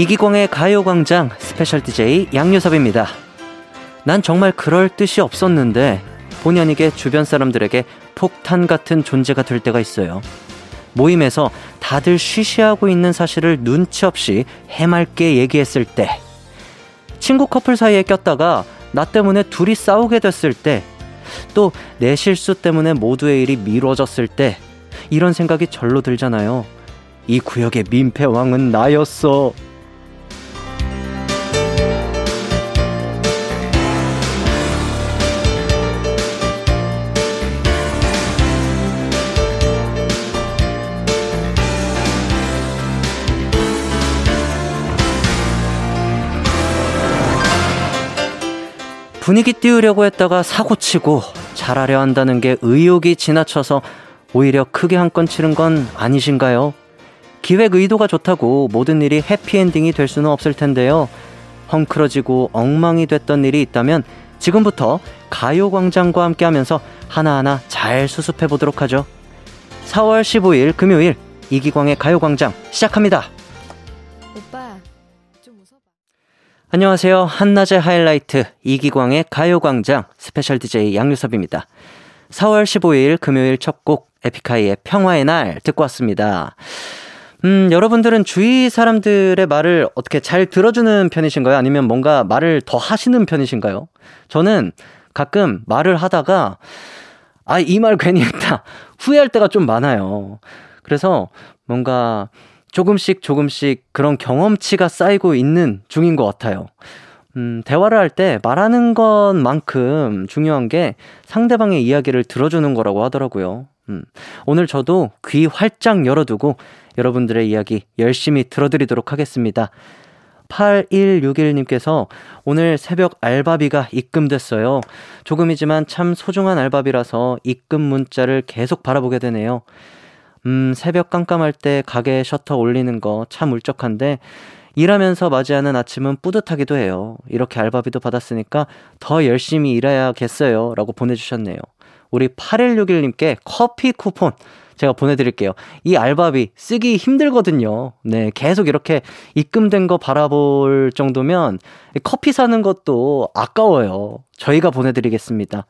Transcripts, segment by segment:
이기광의 가요광장 스페셜 DJ 양요섭입니다. 난 정말 그럴 뜻이 없었는데 본의 아니게 주변 사람들에게 폭탄 같은 존재가 될 때가 있어요. 모임에서 다들 쉬쉬하고 있는 사실을 눈치 없이 해맑게 얘기했을 때, 친구 커플 사이에 꼈다가 나 때문에 둘이 싸우게 됐을 때, 또 내 실수 때문에 모두의 일이 미뤄졌을 때, 이런 생각이 절로 들잖아요. 이 구역의 민폐왕은 나였어. 분위기 띄우려고 했다가 사고치고 잘하려 한다는 게 의욕이 지나쳐서 오히려 크게 한 건 치른 건 아니신가요? 기획 의도가 좋다고 모든 일이 해피엔딩이 될 수는 없을 텐데요. 헝클어지고 엉망이 됐던 일이 있다면 지금부터 가요광장과 함께 하면서 하나하나 잘 수습해 보도록 하죠. 4월 15일 금요일 이기광의 가요광장 시작합니다. 안녕하세요. 한낮의 하이라이트 이기광의 가요광장 스페셜 DJ 양요섭입니다. 4월 15일 금요일 첫 곡 에픽하이의 평화의 날 듣고 왔습니다. 음, 여러분들은 주위 사람들의 말을 어떻게 잘 들어주는 편이신가요? 아니면 뭔가 말을 더 하시는 편이신가요? 저는 가끔 말을 하다가, 아, 이 말 괜히 했다. 후회할 때가 좀 많아요. 그래서 뭔가 조금씩 조금씩 그런 경험치가 쌓이고 있는 중인 것 같아요. 음, 대화를 할 때 말하는 것만큼 중요한 게 상대방의 이야기를 들어주는 거라고 하더라고요. 음, 오늘 저도 귀 활짝 열어두고 여러분들의 이야기 열심히 들어드리도록 하겠습니다. 8161님께서 오늘 새벽 알바비가 입금됐어요. 조금이지만 참 소중한 알바비라서 입금 문자를 계속 바라보게 되네요. 음, 새벽 깜깜할 때 가게 셔터 올리는 거 참 울적한데 일하면서 맞이하는 아침은 뿌듯하기도 해요. 이렇게 알바비도 받았으니까 더 열심히 일해야겠어요. 라고 보내주셨네요. 우리 8161님께 커피 쿠폰 제가 보내드릴게요. 이 알바비 쓰기 힘들거든요. 네, 계속 이렇게 입금된 거 바라볼 정도면 커피 사는 것도 아까워요. 저희가 보내드리겠습니다.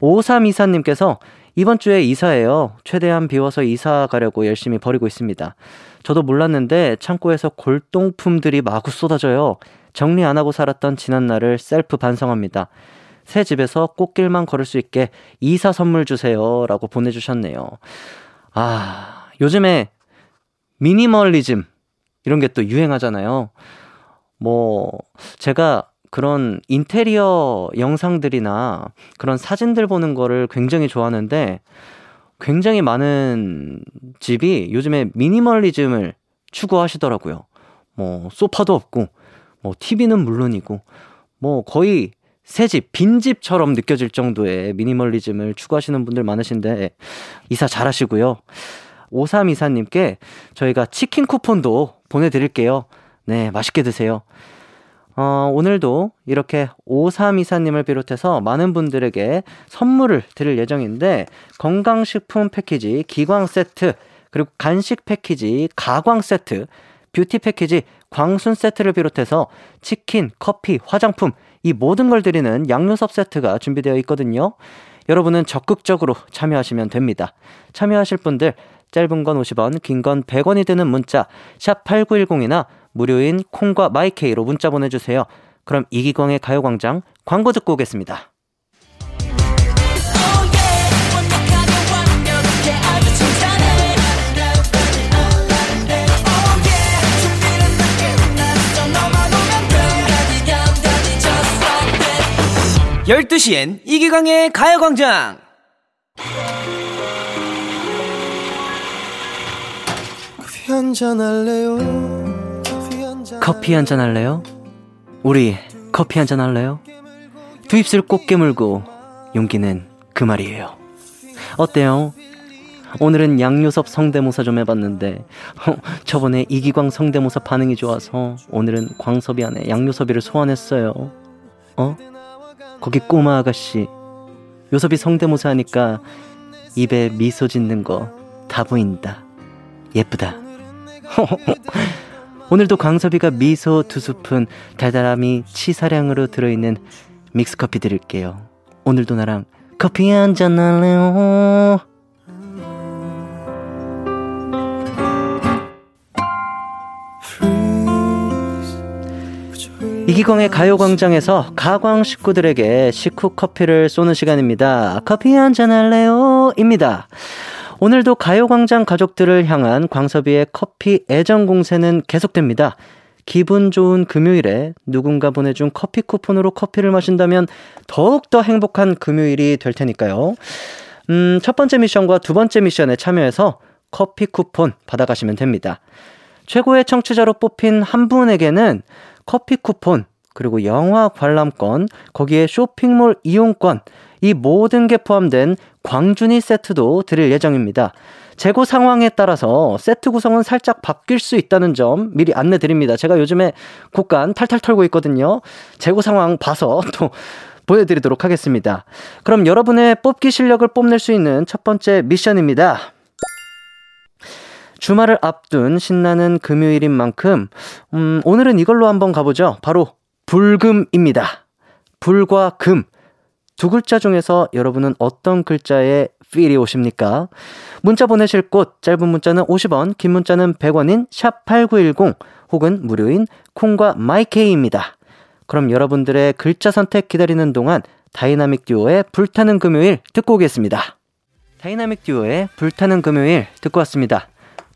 5324님께서 이번 주에 이사예요. 최대한 비워서 이사 가려고 열심히 버리고 있습니다. 저도 몰랐는데 창고에서 골동품들이 마구 쏟아져요. 정리 안 하고 살았던 지난 날을 셀프 반성합니다. 새 집에서 꽃길만 걸을 수 있게 이사 선물 주세요. 라고 보내주셨네요. 아, 요즘에 미니멀리즘 이런 게 또 유행하잖아요. 뭐, 제가 그런 인테리어 영상들이나 그런 사진들 보는 거를 굉장히 좋아하는데 굉장히 많은 집이 요즘에 미니멀리즘을 추구하시더라고요. 뭐, 소파도 없고, 뭐, TV는 물론이고, 뭐, 거의 새 집, 빈집처럼 느껴질 정도의 미니멀리즘을 추구하시는 분들 많으신데, 이사 잘 하시고요. 5324님께 저희가 치킨 쿠폰도 보내드릴게요. 네, 맛있게 드세요. 어, 오늘도 이렇게 5324님을 비롯해서 많은 분들에게 선물을 드릴 예정인데, 건강식품 패키지 기광 세트, 그리고 간식 패키지 가광 세트, 뷰티 패키지 광순 세트를 비롯해서 치킨, 커피, 화장품, 이 모든 걸 드리는 양요섭 세트가 준비되어 있거든요. 여러분은 적극적으로 참여하시면 됩니다. 참여하실 분들 짧은 건 50원, 긴 건 100원이 드는 문자 샵 8910이나 무료인 콩과 마이케이로 문자 보내주세요. 그럼 이기광의 가요광장 광고 듣고 오겠습니다. 열두 시엔 이기광의 가요광장 커피 한잔 할래요 커피 한 잔 할래요? 우리 커피 한 잔 할래요? 두 입술 꼭 깨물고 용기는 그 말이에요. 어때요? 오늘은 양요섭 성대모사 좀 해봤는데 어, 저번에 이기광 성대모사 반응이 좋아서 오늘은 광섭이 안에 양요섭이를 소환했어요. 어? 거기 꼬마 아가씨 요섭이 성대모사 하니까 입에 미소 짓는 거 다 보인다. 예쁘다. 오늘도 강섭이가 미소 두 스푼, 달달함이 치사량으로 들어있는 믹스 커피 드릴게요. 오늘도 나랑 커피 한 잔 할래요? 이기광의 가요광장에서 가광 식구들에게 식후 커피를 쏘는 시간입니다. 커피 한 잔 할래요? 입니다. 오늘도 가요광장 가족들을 향한 광섭이의 커피 애정 공세는 계속됩니다. 기분 좋은 금요일에 누군가 보내준 커피 쿠폰으로 커피를 마신다면 더욱더 행복한 금요일이 될 테니까요. 음, 첫 번째 미션과 두 번째 미션에 참여해서 커피 쿠폰 받아가시면 됩니다. 최고의 청취자로 뽑힌 한 분에게는 커피 쿠폰, 그리고 영화 관람권, 거기에 쇼핑몰 이용권, 이 모든 게 포함된 광준이 세트도 드릴 예정입니다. 재고 상황에 따라서 세트 구성은 살짝 바뀔 수 있다는 점 미리 안내 드립니다. 제가 요즘에 국간 탈탈 털고 있거든요. 재고 상황 봐서 또 보여드리도록 하겠습니다. 그럼 여러분의 뽑기 실력을 뽐낼 수 있는 첫 번째 미션입니다. 주말을 앞둔 신나는 금요일인 만큼, 음, 오늘은 이걸로 한번 가보죠. 바로 불금입니다. 불과 금. 두 글자 중에서 여러분은 어떤 글자에 필이 오십니까? 문자 보내실 곳, 짧은 문자는 50원, 긴 문자는 100원인 샵 8910 혹은 무료인 콩과 마이케이입니다. 그럼 여러분들의 글자 선택 기다리는 동안 다이나믹 듀오의 불타는 금요일 듣고 오겠습니다. 다이나믹 듀오의 불타는 금요일 듣고 왔습니다.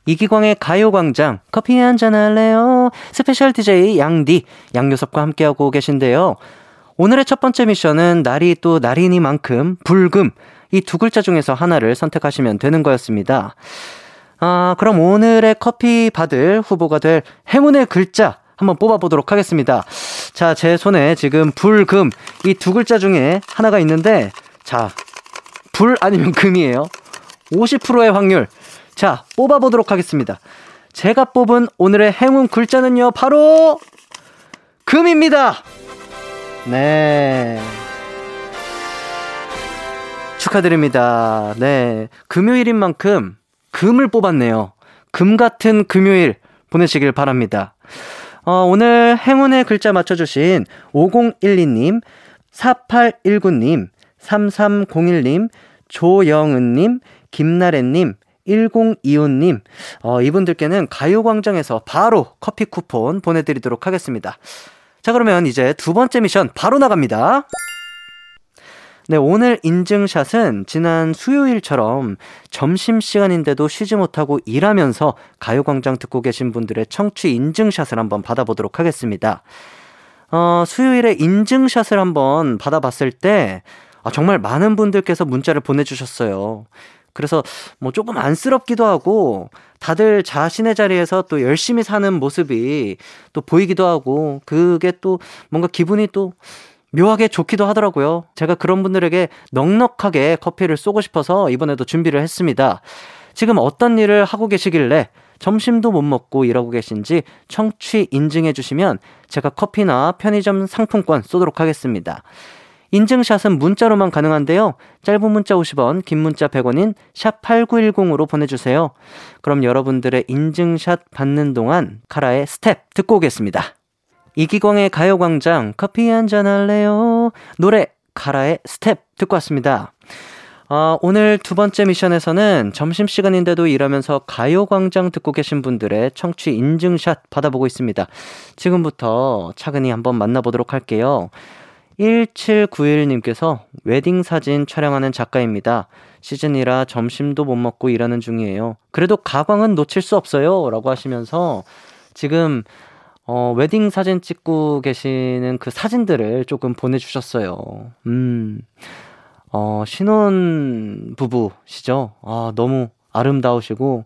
이기광의 가요광장 커피 한잔 할래요? 스페셜 DJ 양디 양요섭과 함께하고 계신데요. 오늘의 첫 번째 미션은 날이 또 날이니만큼 불금 이 두 글자 중에서 하나를 선택하시면 되는 거였습니다. 아, 그럼 오늘의 커피 받을 후보가 될 행운의 글자 한번 뽑아보도록 하겠습니다. 자, 제 손에 지금 불 금 이 두 글자 중에 하나가 있는데 자, 불 아니면 금이에요. 50%의 확률 자, 뽑아보도록 하겠습니다. 제가 뽑은 오늘의 행운 글자는요, 바로, 금입니다! 네. 축하드립니다. 네. 금요일인 만큼 금을 뽑았네요. 금 같은 금요일 보내시길 바랍니다. 어, 오늘 행운의 글자 맞춰주신 5012님, 4819님, 3301님, 조영은님, 김나래님, 1025님, 어, 이분들께는 가요광장에서 바로 커피 쿠폰 보내드리도록 하겠습니다. 자, 그러면 이제 두 번째 미션 바로 나갑니다. 네, 오늘 인증샷은 지난 수요일처럼 점심시간인데도 쉬지 못하고 일하면서 가요광장 듣고 계신 분들의 청취 인증샷을 한번 받아보도록 하겠습니다. 어, 수요일에 인증샷을 한번 받아봤을 때, 아, 정말 많은 분들께서 문자를 보내주셨어요. 그래서 뭐 조금 안쓰럽기도 하고 다들 자신의 자리에서 또 열심히 사는 모습이 또 보이기도 하고 그게 또 뭔가 기분이 또 묘하게 좋기도 하더라고요. 제가 그런 분들에게 넉넉하게 커피를 쏘고 싶어서 이번에도 준비를 했습니다. 지금 어떤 일을 하고 계시길래 점심도 못 먹고 일하고 계신지 청취 인증해 주시면 제가 커피나 편의점 상품권 쏘도록 하겠습니다. 인증샷은 문자로만 가능한데요. 짧은 문자 50원, 긴 문자 100원인 샵 8910으로 보내주세요. 그럼 여러분들의 인증샷 받는 동안 카라의 스텝 듣고 오겠습니다. 이기광의 가요광장 커피 한잔 할래요? 노래 카라의 스텝 듣고 왔습니다. 어, 오늘 두 번째 미션에서는 점심시간인데도 일하면서 가요광장 듣고 계신 분들의 청취 인증샷 받아보고 있습니다. 지금부터 차근히 한번 만나보도록 할게요. 1791님께서 웨딩 사진 촬영하는 작가입니다. 시즌이라 점심도 못 먹고 일하는 중이에요. 그래도 가광은 놓칠 수 없어요. 라고 하시면서 지금 어, 웨딩 사진 찍고 계시는 그 사진들을 조금 보내주셨어요. 음, 어, 신혼 부부시죠? 아, 너무 아름다우시고,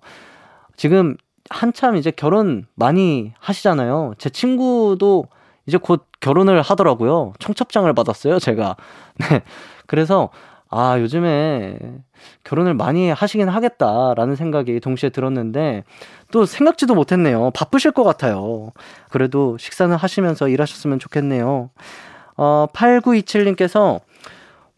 지금 한참 이제 결혼 많이 하시잖아요. 제 친구도 이제 곧 결혼을 하더라고요. 청첩장을 받았어요, 제가. 네. 그래서, 아, 요즘에 결혼을 많이 하시긴 하겠다라는 생각이 동시에 들었는데, 또 생각지도 못했네요. 바쁘실 것 같아요. 그래도 식사는 하시면서 일하셨으면 좋겠네요. 어, 8927님께서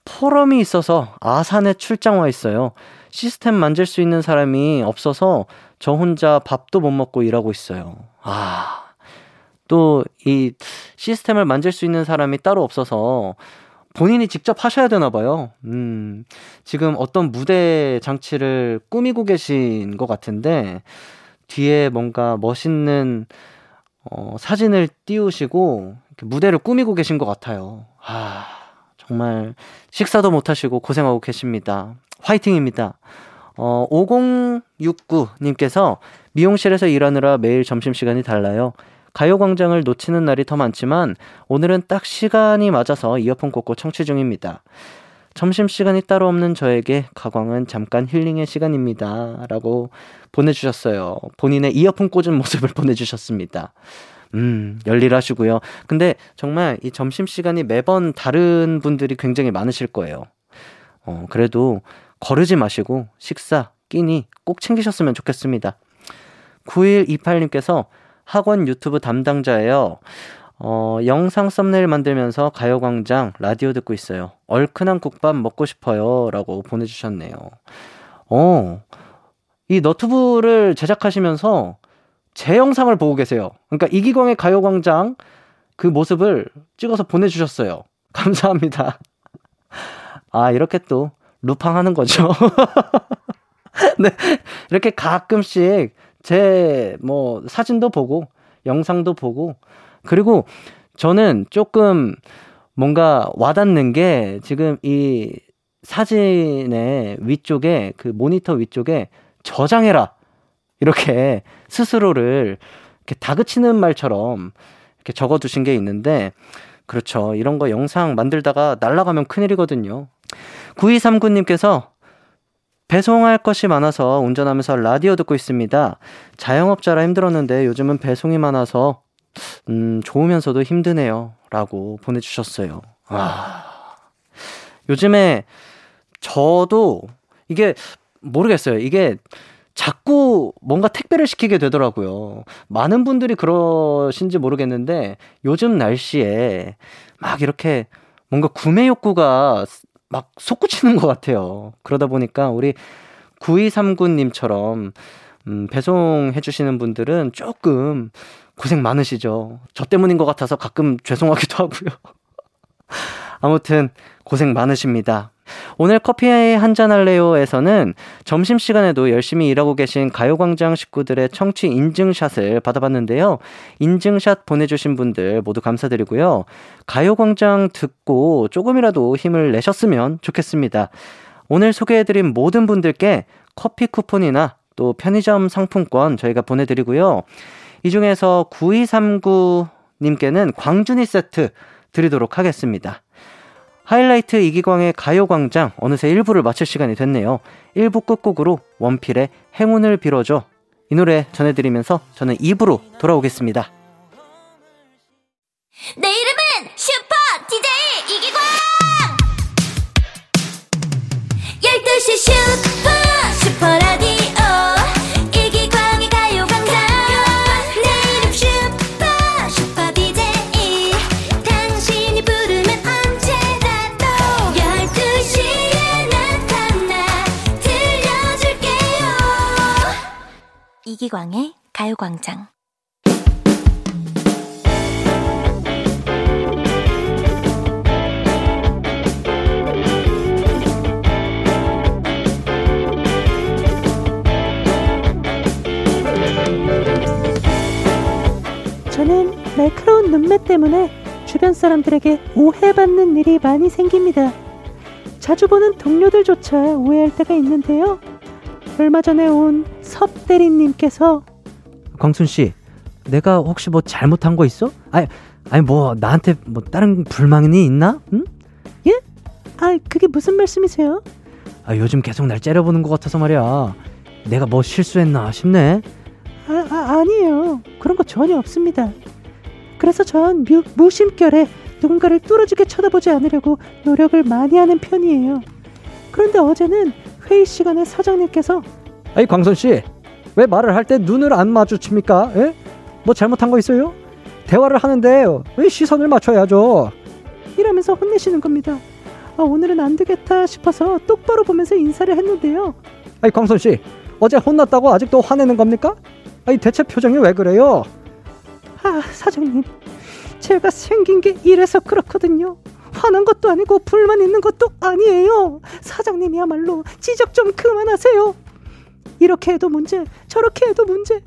포럼이 있어서 아산에 출장 와 있어요. 시스템 만질 수 있는 사람이 없어서 저 혼자 밥도 못 먹고 일하고 있어요. 아, 또 이 시스템을 만질 수 있는 사람이 따로 없어서 본인이 직접 하셔야 되나 봐요. 음, 지금 어떤 무대 장치를 꾸미고 계신 것 같은데, 뒤에 뭔가 멋있는, 어, 사진을 띄우시고, 무대를 꾸미고 계신 것 같아요. 아, 정말 식사도 못 하시고 고생하고 계십니다. 화이팅입니다. 어, 5069님께서 미용실에서 일하느라 매일 점심시간이 달라요. 가요광장을 놓치는 날이 더 많지만 오늘은 딱 시간이 맞아서 이어폰 꽂고 청취 중입니다. 점심시간이 따로 없는 저에게 가광은 잠깐 힐링의 시간입니다. 라고 보내주셨어요. 본인의 이어폰 꽂은 모습을 보내주셨습니다. 음, 열일하시고요. 근데 정말 이 점심시간이 매번 다른 분들이 굉장히 많으실 거예요. 어, 그래도 거르지 마시고 식사, 끼니 꼭 챙기셨으면 좋겠습니다. 9128님께서 학원 유튜브 담당자예요. 어, 영상 썸네일 만들면서 가요광장 라디오 듣고 있어요. 얼큰한 국밥 먹고 싶어요. 라고 보내주셨네요. 어, 이 너튜브를 제작하시면서 제 영상을 보고 계세요. 그러니까 이기광의 가요광장 그 모습을 찍어서 보내주셨어요. 감사합니다. 아, 이렇게 또 루팡 하는 거죠. 네. 이렇게 가끔씩 제 뭐 사진도 보고 영상도 보고 그리고 저는 조금 뭔가 와닿는 게 지금 이 사진의 위쪽에 그 모니터 위쪽에 저장해라 이렇게 스스로를 이렇게 다그치는 말처럼 이렇게 적어 두신 게 있는데 그렇죠. 이런 거 영상 만들다가 날라가면 큰일이거든요. 9239님께서 배송할 것이 많아서 운전하면서 라디오 듣고 있습니다. 자영업자라 힘들었는데 요즘은 배송이 많아서 음, 좋으면서도 힘드네요. 라고 보내주셨어요. 와. 요즘에 저도 이게 모르겠어요. 이게 자꾸 뭔가 택배를 시키게 되더라고요. 많은 분들이 그러신지 모르겠는데 요즘 날씨에 막 이렇게 뭔가 구매 욕구가 막 솟구치는 것 같아요. 그러다 보니까 우리 9239님처럼 음, 배송해주시는 분들은 조금 고생 많으시죠. 저 때문인 것 같아서 가끔 죄송하기도 하고요. 아무튼 고생 많으십니다. 오늘 커피 한잔 할래요에서는 점심시간에도 열심히 일하고 계신 가요광장 식구들의 청취 인증샷을 받아봤는데요. 인증샷 보내주신 분들 모두 감사드리고요. 가요광장 듣고 조금이라도 힘을 내셨으면 좋겠습니다. 오늘 소개해드린 모든 분들께 커피 쿠폰이나 또 편의점 상품권 저희가 보내드리고요. 이 중에서 9239님께는 광준이 세트 드리도록 하겠습니다. 하이라이트 이기광의 가요광장 어느새 1부를 마칠 시간이 됐네요. 1부 끝곡으로 원필의 행운을 빌어줘 이 노래 전해드리면서 저는 2부로 돌아오겠습니다. 내 이름은 슈퍼 DJ 이기광 12시 슈퍼 이기광의 가요광장. 저는 날카로운 눈매 때문에 주변 사람들에게 오해받는 일이 많이 생깁니다. 자주 보는 동료들조차 오해할 때가 있는데요. 얼마 전에 온 섭대리님께서 광순 씨, 내가 혹시 뭐 잘못한 거 있어? 아니, 아니 뭐 나한테 뭐 다른 불만이 있나? 응? 예? 아, 그게 무슨 말씀이세요? 아, 요즘 계속 날 째려보는 것 같아서 말이야. 내가 뭐 실수했나 싶네. 아, 아 아니에요. 그런 거 전혀 없습니다. 그래서 전 무, 무심결에 누군가를 뚫어지게 쳐다보지 않으려고 노력을 많이 하는 편이에요. 그런데 어제는 회의 시간에 사장님께서 아이 광선 씨, 왜 말을 할 때 눈을 안 마주칩니까? 에? 뭐 잘못한 거 있어요? 대화를 하는데 왜 시선을 맞춰야죠? 이러면서 혼내시는 겁니다. 아, 오늘은 안 되겠다 싶어서 똑바로 보면서 인사를 했는데요. 아이 광선 씨, 어제 혼났다고 아직도 화내는 겁니까? 아이 대체 표정이 왜 그래요? 아, 아, 사장님. 제가 생긴 게 이래서 그렇거든요. 화난 것도 아니고 불만 있는 것도 아니에요. 사장님이야말로 지적 좀 그만하세요. 이렇게 해도 문제, 저렇게 해도 문제.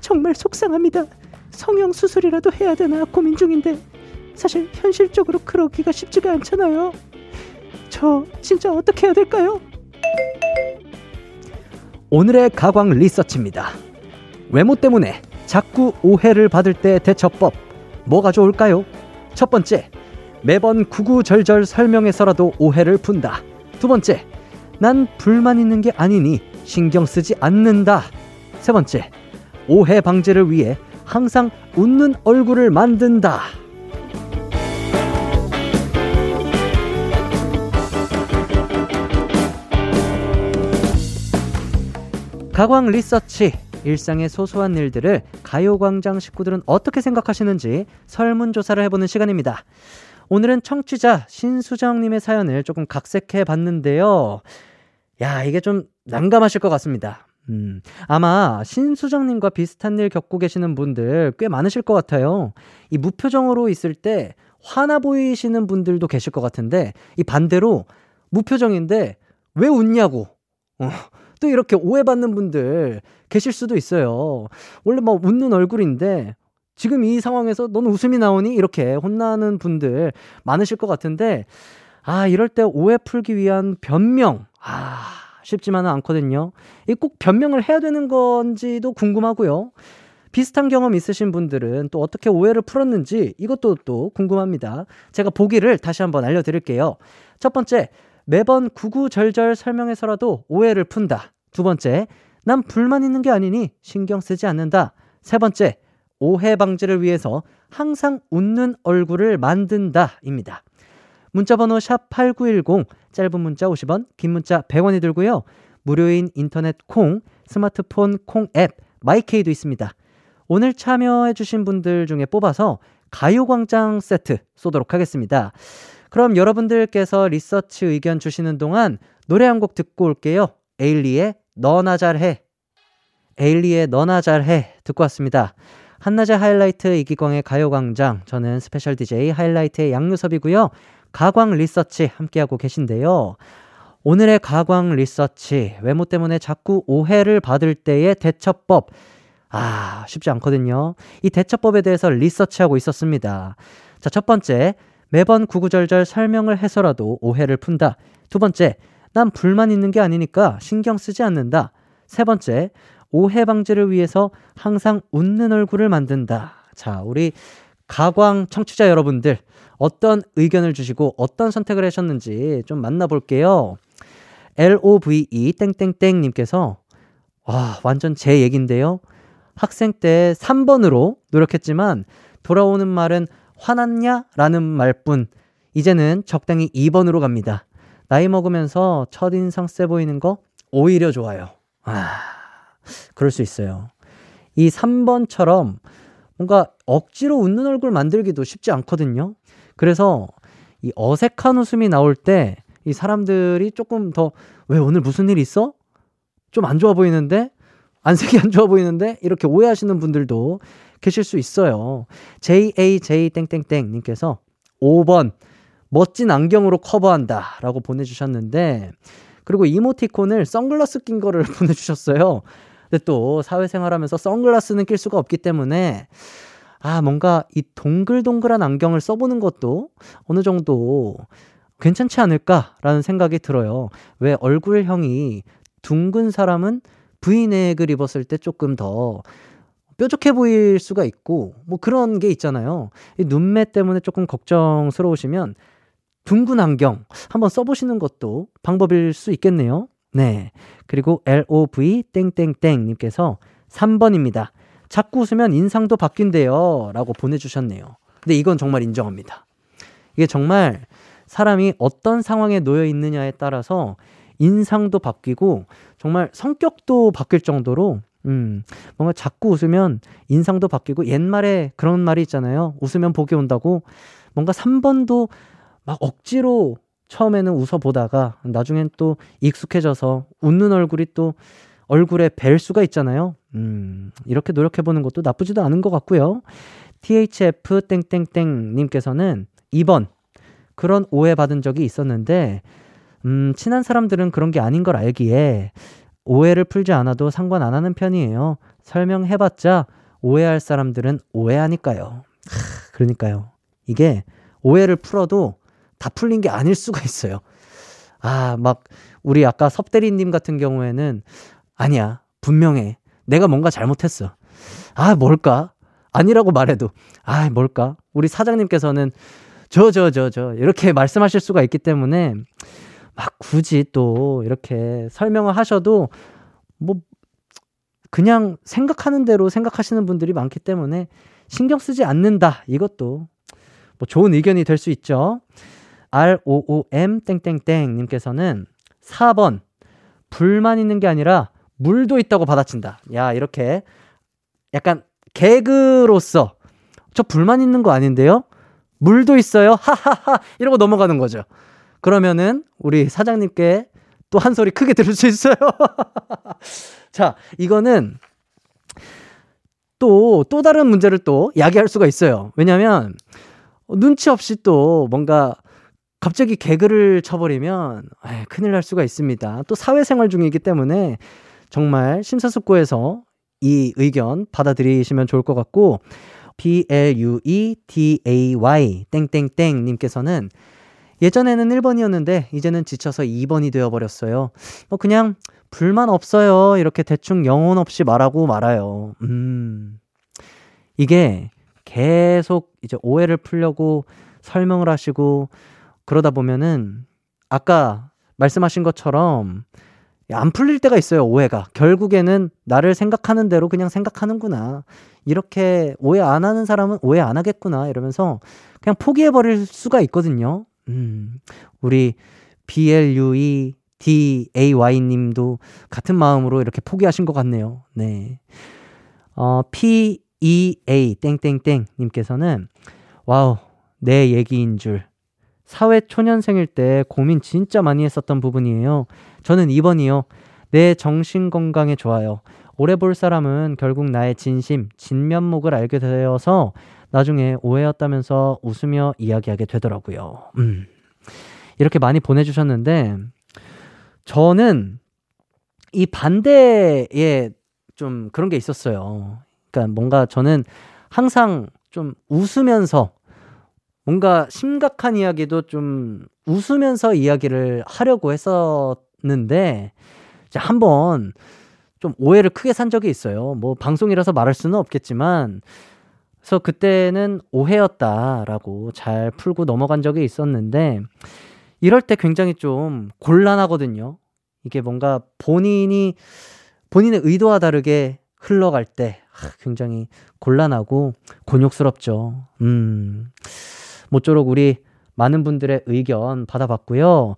정말 속상합니다. 성형 수술이라도 해야 되나 고민 중인데 사실 현실적으로 그러기가 쉽지가 않잖아요. 저 진짜 어떻게 해야 될까요? 오늘의 가광 리서치입니다. 외모 때문에 자꾸 오해를 받을 때 대처법 뭐가 좋을까요? 첫 번째, 매번 구구절절 설명해서라도 오해를 푼다. 두 번째, 난 불만 있는 게 아니니 신경 쓰지 않는다. 세 번째, 오해 방지를 위해 항상 웃는 얼굴을 만든다. 가광 리서치 일상의 소소한 일들을 가요광장 식구들은 어떻게 생각하시는지 설문조사를 해보는 시간입니다. 오늘은 청취자 신수정님의 사연을 조금 각색해 봤는데요. 야, 이게 좀 난감하실 것 같습니다. 음, 아마 신수정님과 비슷한 일 겪고 계시는 분들 꽤 많으실 것 같아요. 이 무표정으로 있을 때 화나 보이시는 분들도 계실 것 같은데, 이 반대로 무표정인데 왜 웃냐고. 어, 또 이렇게 오해받는 분들 계실 수도 있어요. 원래 막 웃는 얼굴인데 지금 이 상황에서 너는 웃음이 나오니? 이렇게 혼나는 분들 많으실 것 같은데, 아, 이럴 때 오해 풀기 위한 변명. 아, 쉽지만은 않거든요. 이 꼭 변명을 해야 되는 건지도 궁금하고요. 비슷한 경험 있으신 분들은 또 어떻게 오해를 풀었는지 이것도 또 궁금합니다. 제가 보기를 다시 한번 알려드릴게요. 첫 번째, 매번 구구절절 설명해서라도 오해를 푼다. 두 번째, 난 불만 있는 게 아니니 신경 쓰지 않는다. 세 번째, 오해 방지를 위해서 항상 웃는 얼굴을 만든다 입니다. 문자번호 샵 8910, 짧은 문자 50원, 긴 문자 100원이 들고요. 무료인 인터넷 콩, 스마트폰 콩 앱, 마이케이도 있습니다. 오늘 참여해주신 분들 중에 뽑아서 가요광장 세트 쏘도록 하겠습니다. 그럼 여러분들께서 리서치 의견 주시는 동안 노래 한 곡 듣고 올게요. 에일리의 너나 잘해. 에일리의 너나 잘해 듣고 왔습니다. 한낮의 하이라이트 이기광의 가요광장 저는 스페셜 DJ 하이라이트의 양요섭이고요. 가광 리서치 함께하고 계신데요. 오늘의 가광 리서치 외모 때문에 자꾸 오해를 받을 때의 대처법 아 쉽지 않거든요. 이 대처법에 대해서 리서치하고 있었습니다. 자 첫 번째 매번 구구절절 설명을 해서라도 오해를 푼다. 두 번째, 난 불만 있는 게 아니니까 신경 쓰지 않는다. 세 번째, 오해 방지를 위해서 항상 웃는 얼굴을 만든다. 자, 우리 가광 청취자 여러분들 어떤 의견을 주시고 어떤 선택을 하셨는지 좀 만나볼게요. LOVE 땡땡땡 님께서 와, 완전 제 얘긴데요. 학생 때 3번으로 노력했지만 돌아오는 말은 화났냐? 라는 말뿐. 이제는 적당히 2번으로 갑니다. 나이 먹으면서 첫인상 세 보이는 거 오히려 좋아요. 아, 그럴 수 있어요. 이 3번처럼 뭔가 억지로 웃는 얼굴 만들기도 쉽지 않거든요. 그래서 이 어색한 웃음이 나올 때 이 사람들이 조금 더 왜 오늘 무슨 일 있어? 좀 안 좋아 보이는데? 안색이 안 좋아 보이는데? 이렇게 오해하시는 분들도 계실 수 있어요. JAJ 땡땡땡님께서 5번 멋진 안경으로 커버한다 라고 보내 주셨는데 그리고 이모티콘을 선글라스 낀 거를 보내 주셨어요. 근데 또 사회생활 하면서 선글라스는 낄 수가 없기 때문에 아, 뭔가 이 동글동글한 안경을 써보는 것도 어느 정도 괜찮지 않을까라는 생각이 들어요. 왜 얼굴형이 둥근 사람은 브이넥을 입었을 때 조금 더 뾰족해 보일 수가 있고 뭐 그런 게 있잖아요. 이 눈매 때문에 조금 걱정스러우시면 둥근 안경 한번 써보시는 것도 방법일 수 있겠네요. 네. 그리고 LOV 땡땡땡 님께서 3번입니다. 자꾸 웃으면 인상도 바뀐대요. 라고 보내주셨네요. 근데 이건 정말 인정합니다. 이게 정말 사람이 어떤 상황에 놓여 있느냐에 따라서 인상도 바뀌고 정말 성격도 바뀔 정도로 음, 뭔가 자꾸 웃으면 인상도 바뀌고 옛말에 그런 말이 있잖아요. 웃으면 복이 온다고. 뭔가 3번도 막 억지로 처음에는 웃어보다가 나중엔 또 익숙해져서 웃는 얼굴이 또 얼굴에 뵐 수가 있잖아요. 음, 이렇게 노력해보는 것도 나쁘지도 않은 것 같고요. THF 땡땡땡님께서는 2번 그런 오해 받은 적이 있었는데 음, 친한 사람들은 그런 게 아닌 걸 알기에 오해를 풀지 않아도 상관 안 하는 편이에요. 설명해봤자 오해할 사람들은 오해하니까요. 하, 그러니까요. 이게 오해를 풀어도 다 풀린 게 아닐 수가 있어요. 아, 막, 우리 아까 섭대리님 같은 경우에는 아니야. 분명해. 내가 뭔가 잘못했어. 아, 뭘까? 아니라고 말해도, 아, 뭘까? 우리 사장님께서는 저, 저, 저, 저, 이렇게 말씀하실 수가 있기 때문에 막 굳이 또 이렇게 설명을 하셔도 뭐 그냥 생각하는 대로 생각하시는 분들이 많기 때문에 신경 쓰지 않는다. 이것도 뭐 좋은 의견이 될 수 있죠. ROOM 땡땡땡 님께서는 4번 불만 있는 게 아니라 물도 있다고 받아친다. 야, 이렇게 약간 개그로서 저 불만 있는 거 아닌데요? 물도 있어요? 하하하 이러고 넘어가는 거죠. 그러면은 우리 사장님께 또 한 소리 크게 들을 수 있어요. 자, 이거는 또, 또 다른 문제를 또 야기할 수가 있어요. 왜냐면, 눈치 없이 또 뭔가 갑자기 개그를 쳐버리면 에이, 큰일 날 수가 있습니다. 또 사회생활 중이기 때문에 정말 심사숙고해서 이 의견 받아들이시면 좋을 것 같고, B-L-U-E-D-A-Y 땡땡땡 님께서는 예전에는 1번이었는데 이제는 지쳐서 2번이 되어 버렸어요. 뭐 그냥 불만 없어요. 이렇게 대충 영혼 없이 말하고 말아요. 음. 이게 계속 이제 오해를 풀려고 설명을 하시고 그러다 보면은 아까 말씀하신 것처럼 안 풀릴 때가 있어요, 오해가. 결국에는 나를 생각하는 대로 그냥 생각하는구나. 이렇게 오해 안 하는 사람은 오해 안 하겠구나. 이러면서 그냥 포기해버릴 수가 있거든요. 음, 우리 BLUE DAY 님도 같은 마음으로 이렇게 포기하신 것 같네요. 네. 어, PEA 땡땡땡 님께서는 와우, 내 얘기인 줄. 사회 초년생일 때 고민 진짜 많이 했었던 부분이에요. 저는 2번이요. 내 정신 건강에 좋아요. 오래 볼 사람은 결국 나의 진심, 진면목을 알게 되어서 나중에 오해였다면서 웃으며 이야기하게 되더라고요. 음. 이렇게 많이 보내주셨는데, 저는 이 반대에 좀 그런 게 있었어요. 그러니까 뭔가 저는 항상 좀 웃으면서 뭔가 심각한 이야기도 좀 웃으면서 이야기를 하려고 했었는데, 한번 좀 오해를 크게 산 적이 있어요. 뭐 방송이라서 말할 수는 없겠지만, 그래서 그때는 오해였다라고 잘 풀고 넘어간 적이 있었는데, 이럴 때 굉장히 좀 곤란하거든요. 이게 뭔가 본인이, 본인의 의도와 다르게 흘러갈 때 굉장히 곤란하고 곤욕스럽죠. 음. 모쪼록 우리 많은 분들의 의견 받아봤고요.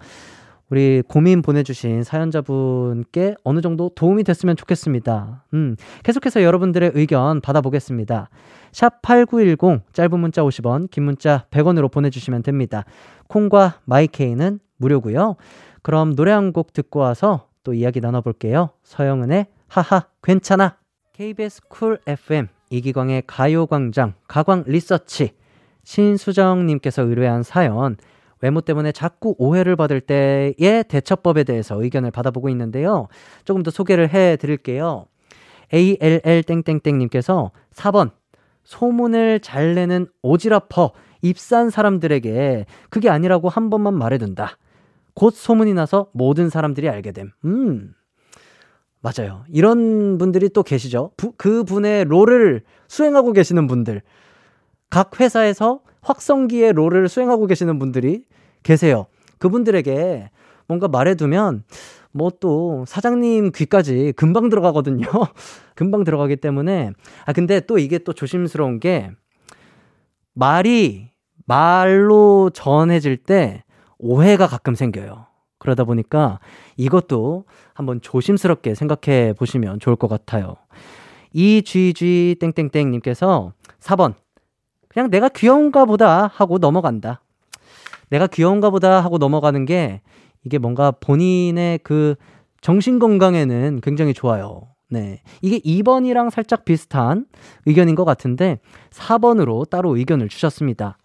우리 고민 보내주신 사연자분께 어느 정도 도움이 됐으면 좋겠습니다. 음, 계속해서 여러분들의 의견 받아보겠습니다. 샵 8910, 짧은 문자 50원, 긴 문자 100원으로 보내주시면 됩니다. 콩과 마이케이는 무료고요 그럼 노래 한 곡 듣고 와서 또 이야기 나눠볼게요. 서영은의 하하, 괜찮아. KBS 쿨 FM, 이기광의 가요광장, 가광 리서치. 신수정님께서 의뢰한 사연, 외모 때문에 자꾸 오해를 받을 때의 대처법에 대해서 의견을 받아보고 있는데요. 조금 더 소개를 해 드릴게요. ALL땡땡땡님께서 4번, 소문을 잘 내는 오지라퍼, 입산 사람들에게 그게 아니라고 한 번만 말해둔다. 곧 소문이 나서 모든 사람들이 알게 됨. 음. 맞아요. 이런 분들이 또 계시죠. 부, 그 분의 롤을 수행하고 계시는 분들. 각 회사에서 확성기의 롤을 수행하고 계시는 분들이 계세요. 그분들에게 뭔가 말해두면 뭐 또 사장님 귀까지 금방 들어가거든요. 금방 들어가기 때문에 아 근데 또 이게 또 조심스러운 게 말이 말로 전해질 때 오해가 가끔 생겨요. 그러다 보니까 이것도 한번 조심스럽게 생각해 보시면 좋을 것 같아요. 이GG 땡땡땡 님께서 4번 그냥 내가 귀여운가 보다 하고 넘어간다. 내가 귀여운가 보다 하고 넘어가는 게 이게 뭔가 본인의 그 정신 건강에는 굉장히 좋아요. 네. 이게 2번이랑 살짝 비슷한 의견인 것 같은데 4번으로 따로 의견을 주셨습니다.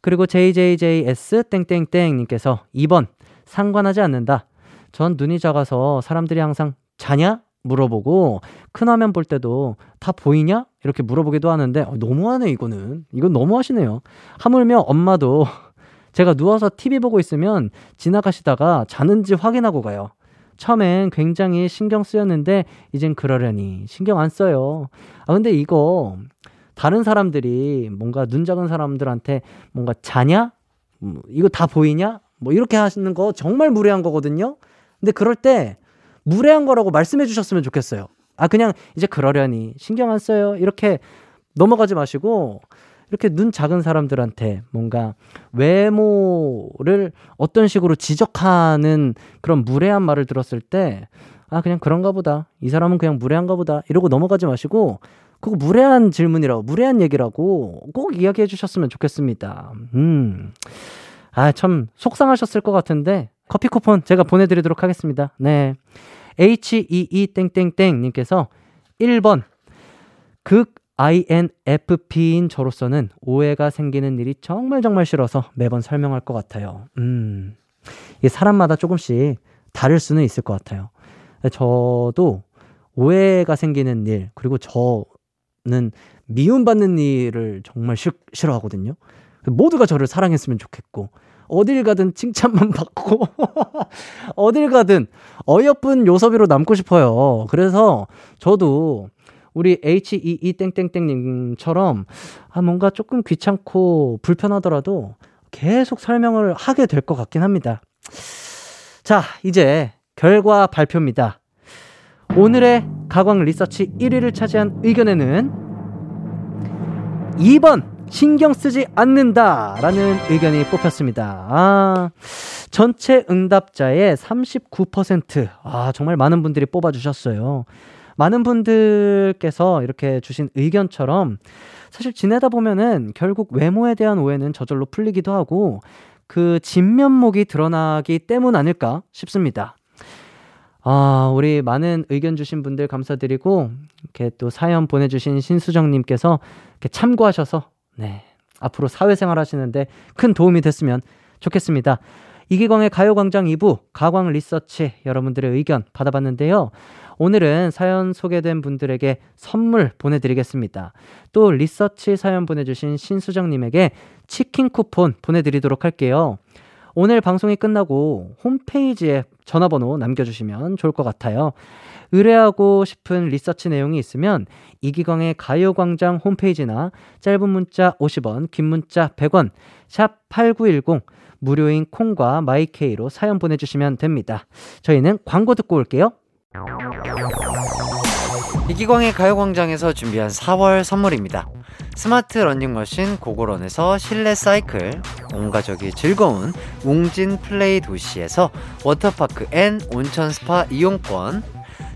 그리고 JJJS 땡땡땡님께서 2번 상관하지 않는다. 전 눈이 작아서 사람들이 항상 자냐? 물어보고 큰 화면 볼 때도 다 보이냐? 이렇게 물어보기도 하는데 어, 너무하네 이거는. 이건 너무하시네요. 하물며 엄마도 제가 누워서 TV 보고 있으면 지나가시다가 자는지 확인하고 가요. 처음엔 굉장히 신경 쓰였는데 이젠 그러려니 신경 안 써요. 아 근데 이거 다른 사람들이 뭔가 눈 작은 사람들한테 뭔가 자냐? 뭐 이거 다 보이냐? 뭐 이렇게 하시는 거 정말 무례한 거거든요. 근데 그럴 때 무례한 거라고 말씀해 주셨으면 좋겠어요. 아 그냥 이제 그러려니 신경 안 써요. 이렇게 넘어가지 마시고 이렇게 눈 작은 사람들한테 뭔가 외모를 어떤 식으로 지적하는 그런 무례한 말을 들었을 때, 아, 그냥 그런가 보다. 이 사람은 그냥 무례한가 보다. 이러고 넘어가지 마시고, 그거 무례한 질문이라고, 무례한 얘기라고 꼭 이야기해 주셨으면 좋겠습니다. 음. 아, 참 속상하셨을 것 같은데, 커피 쿠폰 제가 보내드리도록 하겠습니다. 네. H22땡땡땡 님께서 1번. 극 INFP인 저로서는 오해가 생기는 일이 정말 정말 싫어서 매번 설명할 것 같아요. 음. 이게 사람마다 조금씩 다를 수는 있을 것 같아요. 저도 오해가 생기는 일, 그리고 저는 미움받는 일을 정말 싫, 싫어하거든요. 모두가 저를 사랑했으면 좋겠고, 어딜 가든 칭찬만 받고, 어딜 가든 어여쁜 요섭이로 남고 싶어요. 그래서 저도 우리 H22 땡땡땡님처럼 아 뭔가 조금 귀찮고 불편하더라도 계속 설명을 하게 될 것 같긴 합니다. 자, 이제 결과 발표입니다. 오늘의 가광 리서치 1위를 차지한 의견에는 2번 신경 쓰지 않는다라는 의견이 뽑혔습니다. 아, 전체 응답자의 39%. 아, 정말 많은 분들이 뽑아주셨어요. 많은 분들께서 이렇게 주신 의견처럼 사실 지내다 보면은 결국 외모에 대한 오해는 저절로 풀리기도 하고 그 진면목이 드러나기 때문 아닐까 싶습니다. 아, 우리 많은 의견 주신 분들 감사드리고, 이렇게 또 사연 보내주신 신수정님께서 이렇게 참고하셔서, 네, 앞으로 사회생활 하시는데 큰 도움이 됐으면 좋겠습니다. 이기광의 가요광장 2부, 가광 리서치 여러분들의 의견 받아봤는데요. 오늘은 사연 소개된 분들에게 선물 보내드리겠습니다. 또 리서치 사연 보내주신 신수정님에게 치킨 쿠폰 보내드리도록 할게요. 오늘 방송이 끝나고 홈페이지에 전화번호 남겨주시면 좋을 것 같아요. 의뢰하고 싶은 리서치 내용이 있으면 이기광의 가요광장 홈페이지나 짧은 문자 50원, 긴 문자 100원, 샵 8910, 무료인 콩과 마이케이로 사연 보내주시면 됩니다. 저희는 광고 듣고 올게요. 이기광의 가요광장에서 준비한 4월 선물입니다. 스마트 러닝머신 고고런에서 실내 사이클, 온 가족이 즐거운 웅진 플레이 도시에서 워터파크 and 온천 스파 이용권,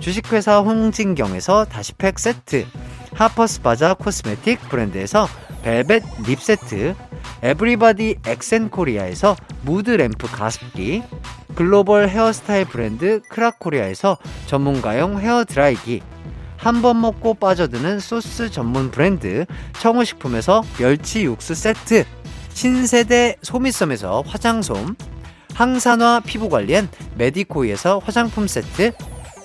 주식회사 홍진경에서 다시팩 세트, 하퍼스 바자 코스메틱 브랜드에서 벨벳 립 세트, 에브리바디 엑센코리아에서 무드 램프 가습기, 글로벌 헤어스타일 브랜드 크라코리아에서 전문가용 헤어 드라이기, 한 번 먹고 빠져드는 소스 전문 브랜드 청우식품에서 멸치 육수 세트, 신세대 소미섬에서 화장솜, 항산화 피부관리엔 메디코이에서 화장품 세트,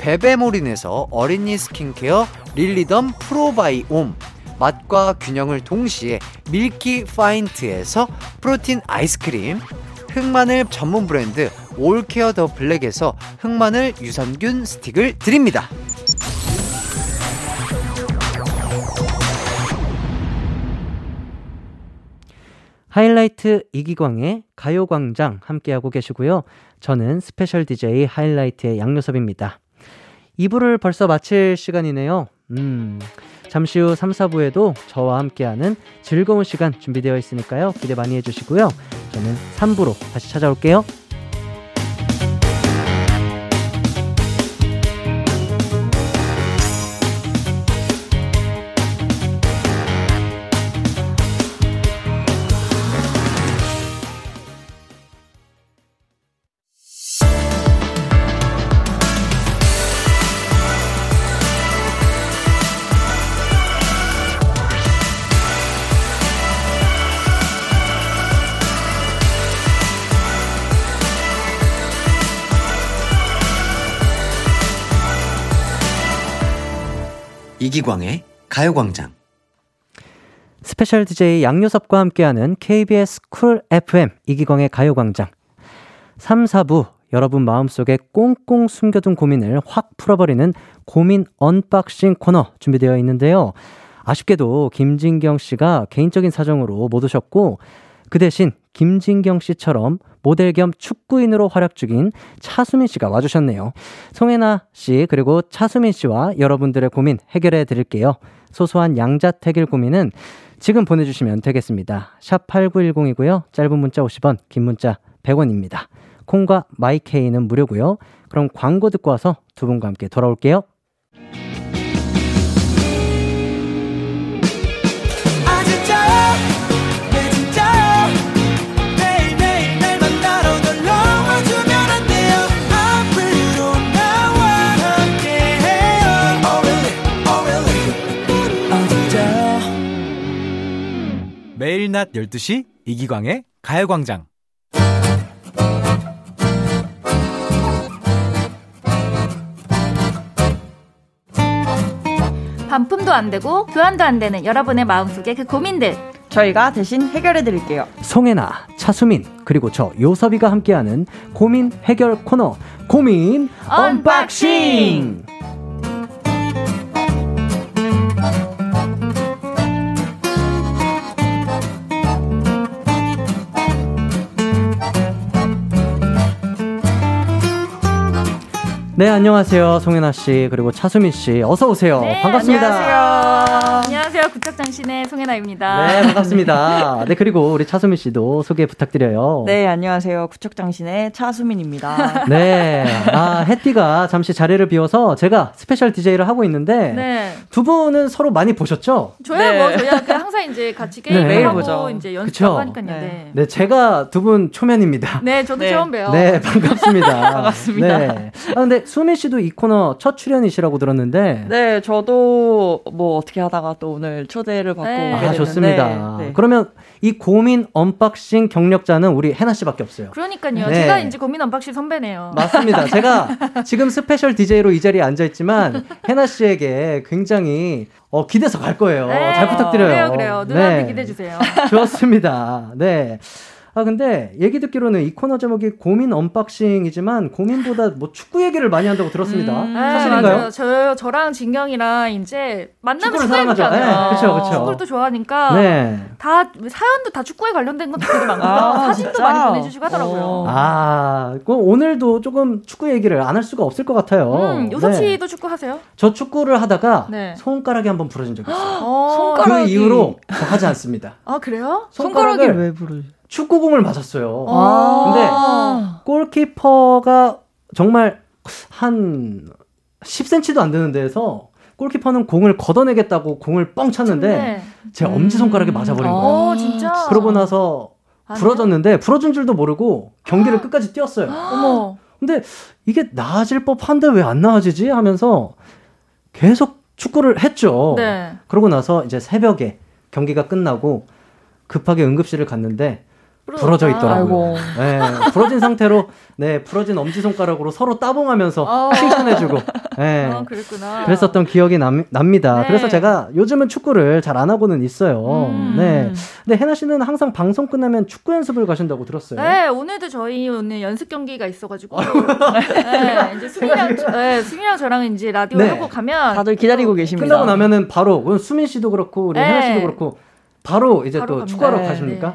베베모린에서 어린이 스킨케어 릴리덤 프로바이옴, 맛과 균형을 동시에 밀키 파인트에서 프로틴 아이스크림, 흑마늘 전문 브랜드 올케어 더 블랙에서 흑마늘 유산균 스틱을 드립니다. 하이라이트 이기광의 가요광장 함께하고 계시고요. 저는 스페셜 DJ 하이라이트의 양요섭입니다. 2부를 벌써 마칠 시간이네요. 음, 잠시 후 3, 4부에도 저와 함께하는 즐거운 시간 준비되어 있으니까요. 기대 많이 해주시고요. 저는 3부로 다시 찾아올게요. 이기광의 가요광장. 스페셜 DJ 양요섭과 함께하는 KBS 쿨 FM 이기광의 가요광장. 3, 4부 여러분 마음속에 꽁꽁 숨겨둔 고민을 확 풀어버리는 고민 unboxing 코너 준비되어 있는데요. 아쉽게도 김진경 씨가 개인적인 사정으로 못 오셨고 그 대신 김진경 씨처럼 모델 겸 축구인으로 활약 중인 차수민 씨가 와주셨네요. 송혜나 씨 그리고 차수민 씨와 여러분들의 고민 해결해 드릴게요. 소소한 양자택일 고민은 지금 보내주시면 되겠습니다. 샵 8910이고요. 짧은 문자 50원, 긴 문자 100원입니다. 콩과 마이케이는 무료고요. 그럼 광고 듣고 와서 두 분과 함께 돌아올게요. 매일 낮 12시 이기광의 가요광장 반품도 안 되고 교환도 안 되는 여러분의 마음속의 그 고민들 저희가 대신 해결해 드릴게요. 송해나, 차수민, 그리고 저 요섭이가 함께하는 고민 해결 코너 고민 unboxing! 네, 안녕하세요. 송해나 씨, 그리고 차수민 씨. 어서오세요. 네, 반갑습니다. 안녕하세요. 안녕하세요. 구척장신의 송해나입니다. 네, 반갑습니다. 네, 그리고 우리 차수민 씨도 소개 부탁드려요. 네, 안녕하세요. 구척장신의 차수민입니다. 네. 아, 해띠가 잠시 자리를 비워서 제가 스페셜 DJ를 하고 있는데 네. 두 분은 서로 많이 보셨죠? 저야 네. 뭐 저야 그 항상 이제 같이 게임을 매일 하고 보죠. 이제? 연습하고 하니까요. 네. 네. 네, 제가 두 분 초면입니다. 네, 저도 네. 처음 봬요. 네, 반갑습니다. 반갑습니다. 네. 아, 근데 수민 씨도 이 코너 첫 출연이시라고 들었는데. 네, 저도 뭐 어떻게 하다가 또 오늘 초대를 받고 네. 오게 아, 됐는데 좋습니다. 네. 그러면 이 고민 unboxing 경력자는 우리 해나 씨밖에 없어요. 그러니까요. 네. 제가 이제 고민 unboxing 선배네요. 맞습니다. 제가 지금 스페셜 DJ로 이 자리에 앉아 있지만 해나 씨에게 굉장히 어, 기대서 갈 거예요. 네. 잘 부탁드려요. 그래요, 그래요. 눈앞에 네. 기대해 주세요. 좋습니다. 네. 아 근데 얘기 듣기로는 이 코너 제목이 고민 unboxing이지만 고민보다 뭐 축구 얘기를 많이 한다고 들었습니다. 음. 네, 사실인가요? 맞아요. 저 저랑 진경이랑 이제 만나면. 가잖아요. 네, 그쵸, 그쵸. 축구를 또 좋아하니까 네. 다 사연도 다 축구에 관련된 것도 되게 많고요. 아, 사연도 진짜? 많이 보내주시고 하더라고요. 어. 아, 그 오늘도 조금 축구 얘기를 안 할 수가 없을 것 같아요. 음, 요섭 네. 씨도 축구 하세요? 저 축구를 하다가 네. 손가락이 한번 부러진 적이 있어요. 어, 그 손가락이- 이후로 저 하지 않습니다. 아 그래요? 손가락이 손가락을 왜 부르? 축구공을 맞았어요. 아. 골키퍼가 정말 한 10cm도 안 되는 데에서 골키퍼는 공을 걷어내겠다고 공을 뻥 쳤는데 네. 제 엄지 손가락에 맞아버린 거예요. 어 진짜. 그러고 나서 아, 네. 부러졌는데 부러진 줄도 모르고 경기를 끝까지 뛰었어요. 어머. 근데 이게 나아질 법한데 왜 안 나아지지 하면서 계속 축구를 했죠. 네. 그러고 나서 이제 새벽에 경기가 끝나고 급하게 응급실을 갔는데 부러져 있더라고요. 네, 부러진 상태로 네 부러진 엄지 손가락으로 서로 따봉하면서 어. 칭찬해주고. 네. 아, 그랬구나. 그랬었던 기억이 남, 납니다. 네. 그래서 제가 요즘은 축구를 잘 안 하고는 있어요. 음. 네. 근데 해나 씨는 항상 방송 끝나면 축구 연습을 가신다고 들었어요. 네, 오늘도 저희 오늘 연습 경기가 있어가지고. 네, 이제 수민이랑, 저- 네, 수민이랑 저랑 이제 라디오 네. 하고 가면. 다들 기다리고 계십니다. 끝나고 나면은 바로 수민 씨도 그렇고 우리 네. 해나 씨도 그렇고 바로 이제 바로 또 갑니다. 축구하러 네. 가십니까?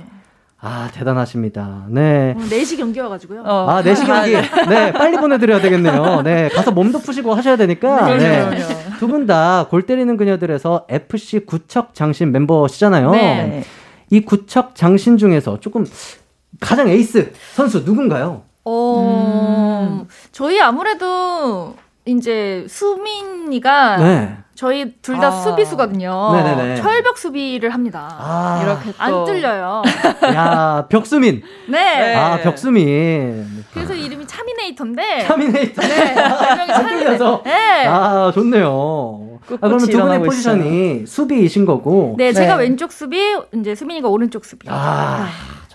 아 대단하십니다. 네. 오늘 4시 경기여가지고요. 어. 아, 4시 경기. 네, 빨리 보내드려야 되겠네요. 네, 가서 몸도 푸시고 하셔야 되니까. 네. 두 분 다 골 때리는 그녀들에서 FC 구척 장신 멤버시잖아요. 네. 이 구척 장신 중에서 조금 가장 에이스 선수 누군가요? 어, 저희 아무래도 이제 수민이가 네. 저희 둘다 아. 수비수거든요. 네네네. 철벽 수비를 합니다. 아, 이렇게 또 안 뚫려요. 야, 벽수민. 네. 아, 벽수민. 그래서 이름이 차미네이터인데. 타미네이터. 네. 안 뚫려서. 네. 아, 좋네요. 아, 그러면 두 분의 포지션이 수비이신 거고. 네, 제가 네. 왼쪽 수비, 이제 수민이가 오른쪽 수비. 아,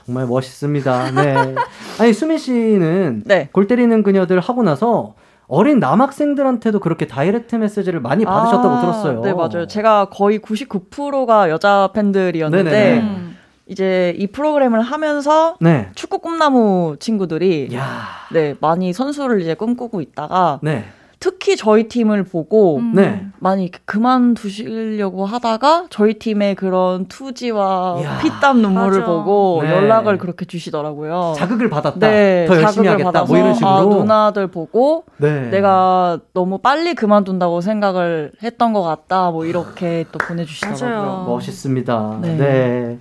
정말 멋있습니다. 네. 아니, 수민 씨는 네. 골 때리는 그녀들 하고 나서 어린 남학생들한테도 그렇게 다이렉트 메시지를 많이 받으셨다고 아, 들었어요. 네, 맞아요. 제가 거의 99%가 여자 팬들이었는데. 음. 이제 이 프로그램을 하면서 네. 축구 꿈나무 친구들이 야. 네, 많이 선수를 이제 꿈꾸고 있다가 네. 특히 저희 팀을 보고 음. 네. 많이 그만두시려고 하다가 저희 팀의 그런 투지와 이야. 피땀 눈물을 맞아. 보고 네. 연락을 그렇게 주시더라고요. 자극을 받았다. 네, 더 열심히 하겠다. 받아서 뭐 이런 식으로. 아, 누나들 보고 네. 내가 너무 빨리 그만둔다고 생각을 했던 것 같다. 뭐 이렇게 또 보내주시더라고요. 맞아요. 멋있습니다. 네. 네.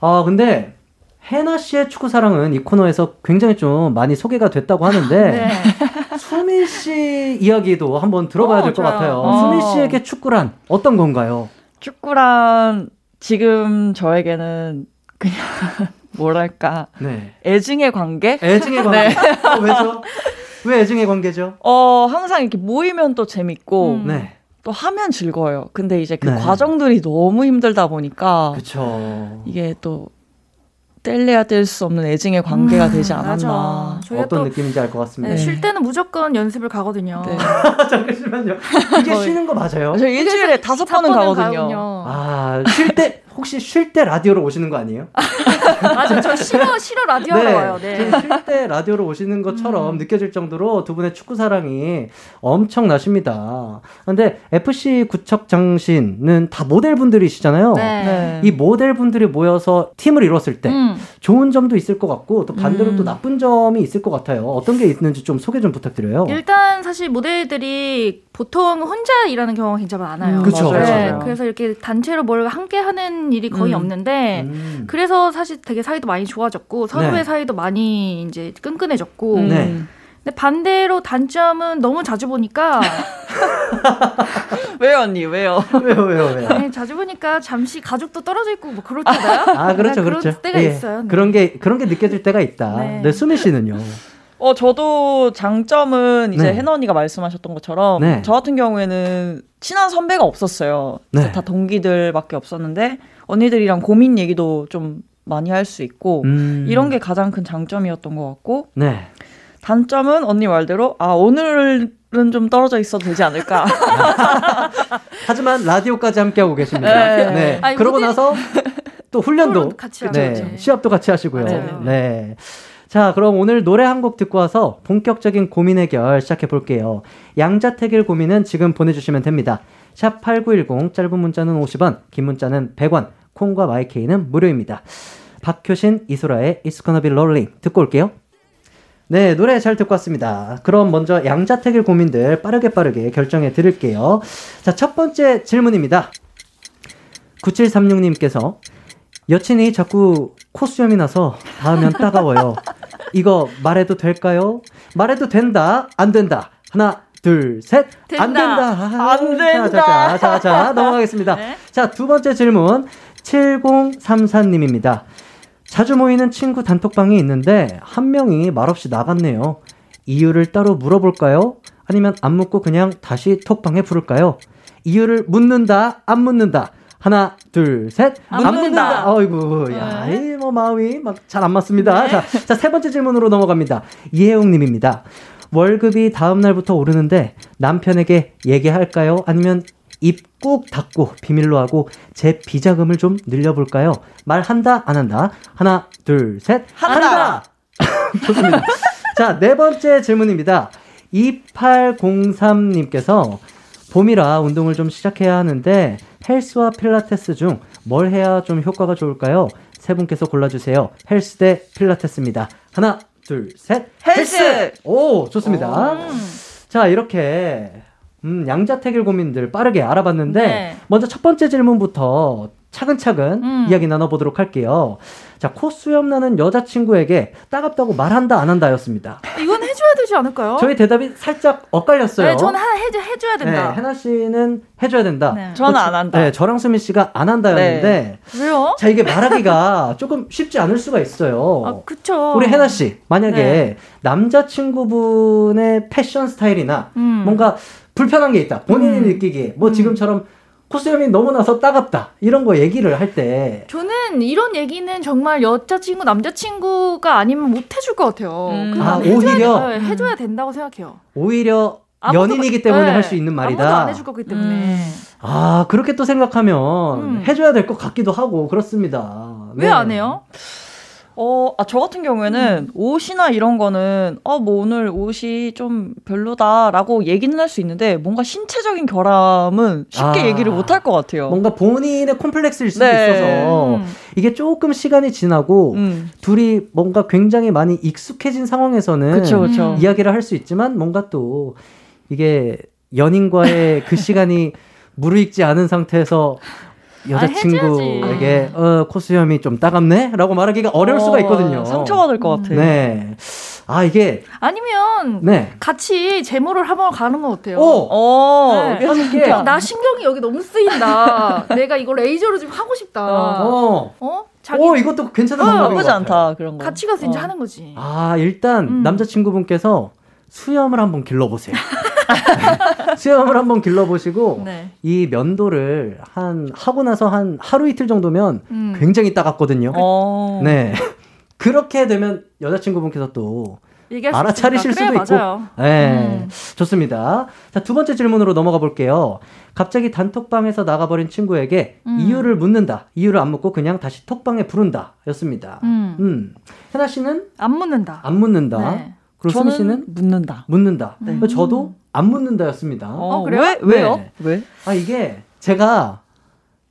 아, 근데 해나 씨의 축구 사랑은 이 코너에서 굉장히 좀 많이 소개가 됐다고 하는데 네. 수민 씨 이야기도 한번 들어봐야 어, 될것 좋아요. 같아요. 어. 수민 씨에게 축구란 어떤 건가요? 축구란 지금 저에게는 그냥 뭐랄까 네. 애증의 관계? 애증의 관계. 어, 왜죠? 왜 애증의 관계죠? 어 항상 이렇게 모이면 또 재밌고 음. 네. 또 하면 즐거워요. 근데 이제 그 네. 과정들이 너무 힘들다 보니까 그쵸. 이게 또 뗄래야 뗄 수 없는 애증의 관계가 음, 되지 않았나. 맞아. 어떤 또 느낌인지 알 것 같습니다. 네, 쉴 때는 무조건 연습을 가거든요. 네. 잠시만요. 이게 거의- 쉬는 거 맞아요? 저 일주일에 다섯 번은 가거든요. 아, 쉴 때, 혹시 쉴 때 라디오로 오시는 거 아니에요? 맞아, 저 싫어, 싫어 라디오 하러 와요. 네. 쉴 때 라디오로 오시는 것처럼 느껴질 정도로 두 분의 축구 사랑이 엄청나십니다. 근데 FC 구척 장신은 다 모델분들이시잖아요. 네. 네. 이 모델분들이 모여서 팀을 이뤘을 때 음. 좋은 점도 있을 것 같고 또 반대로 음. 또 나쁜 점이 있을 것 같아요. 어떤 게 있는지 좀 소개 좀 부탁드려요. 일단 사실 모델들이 보통 혼자 일하는 경우가 굉장히 많아요. 음. 네, 그래서 이렇게 단체로 뭘 함께 하는 일이 거의 음. 없는데 음. 그래서 사실 되게 사이도 많이 좋아졌고 서로의 네. 사이도 많이 이제 끈끈해졌고 음. 네. 근데 반대로 단점은 너무 자주 보니까 왜요 언니 왜요? 왜요, 왜요, 왜요? 네, 자주 보니까 잠시 가족도 떨어져 있고 뭐 그렇잖아요. 아, 그렇죠, 그런 그렇죠. 때가 예, 있어요. 네. 그런 게, 그런 게 느껴질 때가 있다. 네. 네, 수미 씨는요? 어 저도 장점은 이제 네. 해나 언니가 말씀하셨던 것처럼 네. 저 같은 경우에는 친한 선배가 없었어요. 네. 다 동기들밖에 없었는데 언니들이랑 고민 얘기도 좀 많이 할 수 있고 음. 이런 게 가장 큰 장점이었던 것 같고 네. 단점은 언니 말대로 아 오늘은 좀 떨어져 있어도 되지 않을까. 하지만 라디오까지 함께하고 계십니다. 네. 네. 아니, 그러고 무대- 나서 또 훈련도 같이 하고, 네. 네. 시합도 같이 하시고요. 맞아요. 네. 자, 그럼 오늘 노래 한 곡 듣고 와서 본격적인 고민 해결 시작해 볼게요. 양자택일 고민은 지금 보내주시면 됩니다. 샵 8910, 짧은 문자는 50원, 긴 문자는 100원, 콩과 마이케이는 무료입니다. 박효신, 이소라의 It's Gonna Be Lonely 듣고 올게요. 네, 노래 잘 듣고 왔습니다. 그럼 먼저 양자택일 고민들 빠르게 빠르게 결정해 드릴게요. 자, 첫 번째 질문입니다. 9736님께서 여친이 자꾸 코수염이 나서 닿으면 따가워요. 이거 말해도 될까요? 말해도 된다, 안 된다. 하나, 둘, 셋. 안 된다. 된다. 안 된다. 자, 자, 자, 자, 넘어가겠습니다. 네. 자, 두 번째 질문. 7034님입니다. 자주 모이는 친구 단톡방이 있는데 한 명이 말없이 나갔네요. 이유를 따로 물어볼까요? 아니면 안 묻고 그냥 다시 톡방에 부를까요? 이유를 묻는다, 안 묻는다. 하나, 둘, 셋. 안 묻는다. 어이구, 야, 네. 이뭐 마음이 막 잘 안 맞습니다. 자, 자, 세 번째 질문으로 넘어갑니다. 이혜용 님입니다. 월급이 다음 날부터 오르는데 남편에게 얘기할까요? 아니면 입 꾹 닫고 비밀로 하고 제 비자금을 좀 늘려볼까요? 말한다, 안 한다? 하나, 둘, 셋. 한다. 좋습니다. 자, 네 번째 질문입니다. 2803님께서 봄이라 운동을 좀 시작해야 하는데 헬스와 필라테스 중 뭘 해야 좀 효과가 좋을까요? 세 분께서 골라주세요. 헬스 대 필라테스입니다. 하나, 둘, 셋. 헬스! 오, 좋습니다. 자, 이렇게 음, 양자택일 고민들 빠르게 알아봤는데 네. 먼저 첫 번째 질문부터 차근차근 음. 이야기 나눠보도록 할게요. 자, 코 수염 나는 여자친구에게 따갑다고 말한다 안 한다였습니다. 이건 해줘야 되지 않을까요? 저희 대답이 살짝 엇갈렸어요. 네, 저는 하, 해줘, 해줘야 된다. 네, 해나 씨는 해줘야 된다. 네. 저는 안 한다. 네, 저랑 수미 씨가 안 한다였는데 왜요? 자 이게 말하기가 조금 쉽지 않을 수가 있어요. 아, 그쵸. 우리 해나 씨 만약에 네. 남자친구분의 패션 스타일이나 음. 뭔가 불편한 게 있다. 본인이 음. 느끼기에 뭐 지금처럼 코수염이 너무 나서 따갑다 이런 거 얘기를 할 때 저는 이런 얘기는 정말 여자친구, 남자친구가 아니면 못 해줄 것 같아요. 음. 아, 해줘야 오히려? 돼- 네, 해줘야 된다고 생각해요. 오히려 아무도- 연인이기 때문에 네, 할수 있는 말이다. 아무도 안 해줄 거기 때문에. 음. 아 그렇게 또 생각하면 음. 해줘야 될 것 같기도 하고 그렇습니다. 왜 네. 안 해요? 어, 아, 저 같은 경우에는 옷이나 이런 거는, 어, 뭐 오늘 옷이 좀 별로다라고 얘기는 할 수 있는데, 뭔가 신체적인 결함은 쉽게 아. 얘기를 못 할 것 같아요. 뭔가 본인의 콤플렉스일 수도 네. 있어서 음. 이게 조금 시간이 지나고 음. 둘이 뭔가 굉장히 많이 익숙해진 상황에서는 그쵸, 그쵸. 음. 이야기를 할 수 있지만 뭔가 또 이게 연인과의 그 시간이 무르익지 않은 상태에서 여자친구에게 어, 코수염이 좀 따갑네? 라고 말하기가 어려울 수가 있거든요. 어, 상처받을 것 같아요. 네. 아, 이게, 아니면 네. 같이 제모를 한번 가는 건 어때요? 오! 어, 네. 함께. 어, 나 신경이 여기 너무 쓰인다. 내가 이거 레이저로 좀 하고 싶다. 어? 어. 자기 오, 이것도 괜찮은 어, 방법인 것 나쁘지. 않다, 그런 거. 같이 가서 이제 어. 하는 거지. 아, 일단 음. 남자친구분께서 수염을 한번 길러보세요. 수염을 한번 길러보시고 네. 이 면도를 한 하고 나서 한 하루 이틀 정도면 음. 굉장히 따갑거든요. 어. 네. 그렇게 되면 여자친구분께서 또 알아차리실. 수도 그래, 맞아요. 네, 음. 좋습니다. 자, 두 번째 질문으로 넘어가 볼게요. 갑자기 단톡방에서 나가버린 친구에게 음. 이유를 묻는다. 이유를 안 묻고 그냥 다시 톡방에 부른다. 였습니다. 음. 음. 혜나 씨는 안 묻는다. 안 묻는다. 네. 그리고 저는 씨는 묻는다. 묻는다. 음. 저도 안 묻는다였습니다. 어, 그래요? 왜? 왜요? 네. 왜? 아, 이게 제가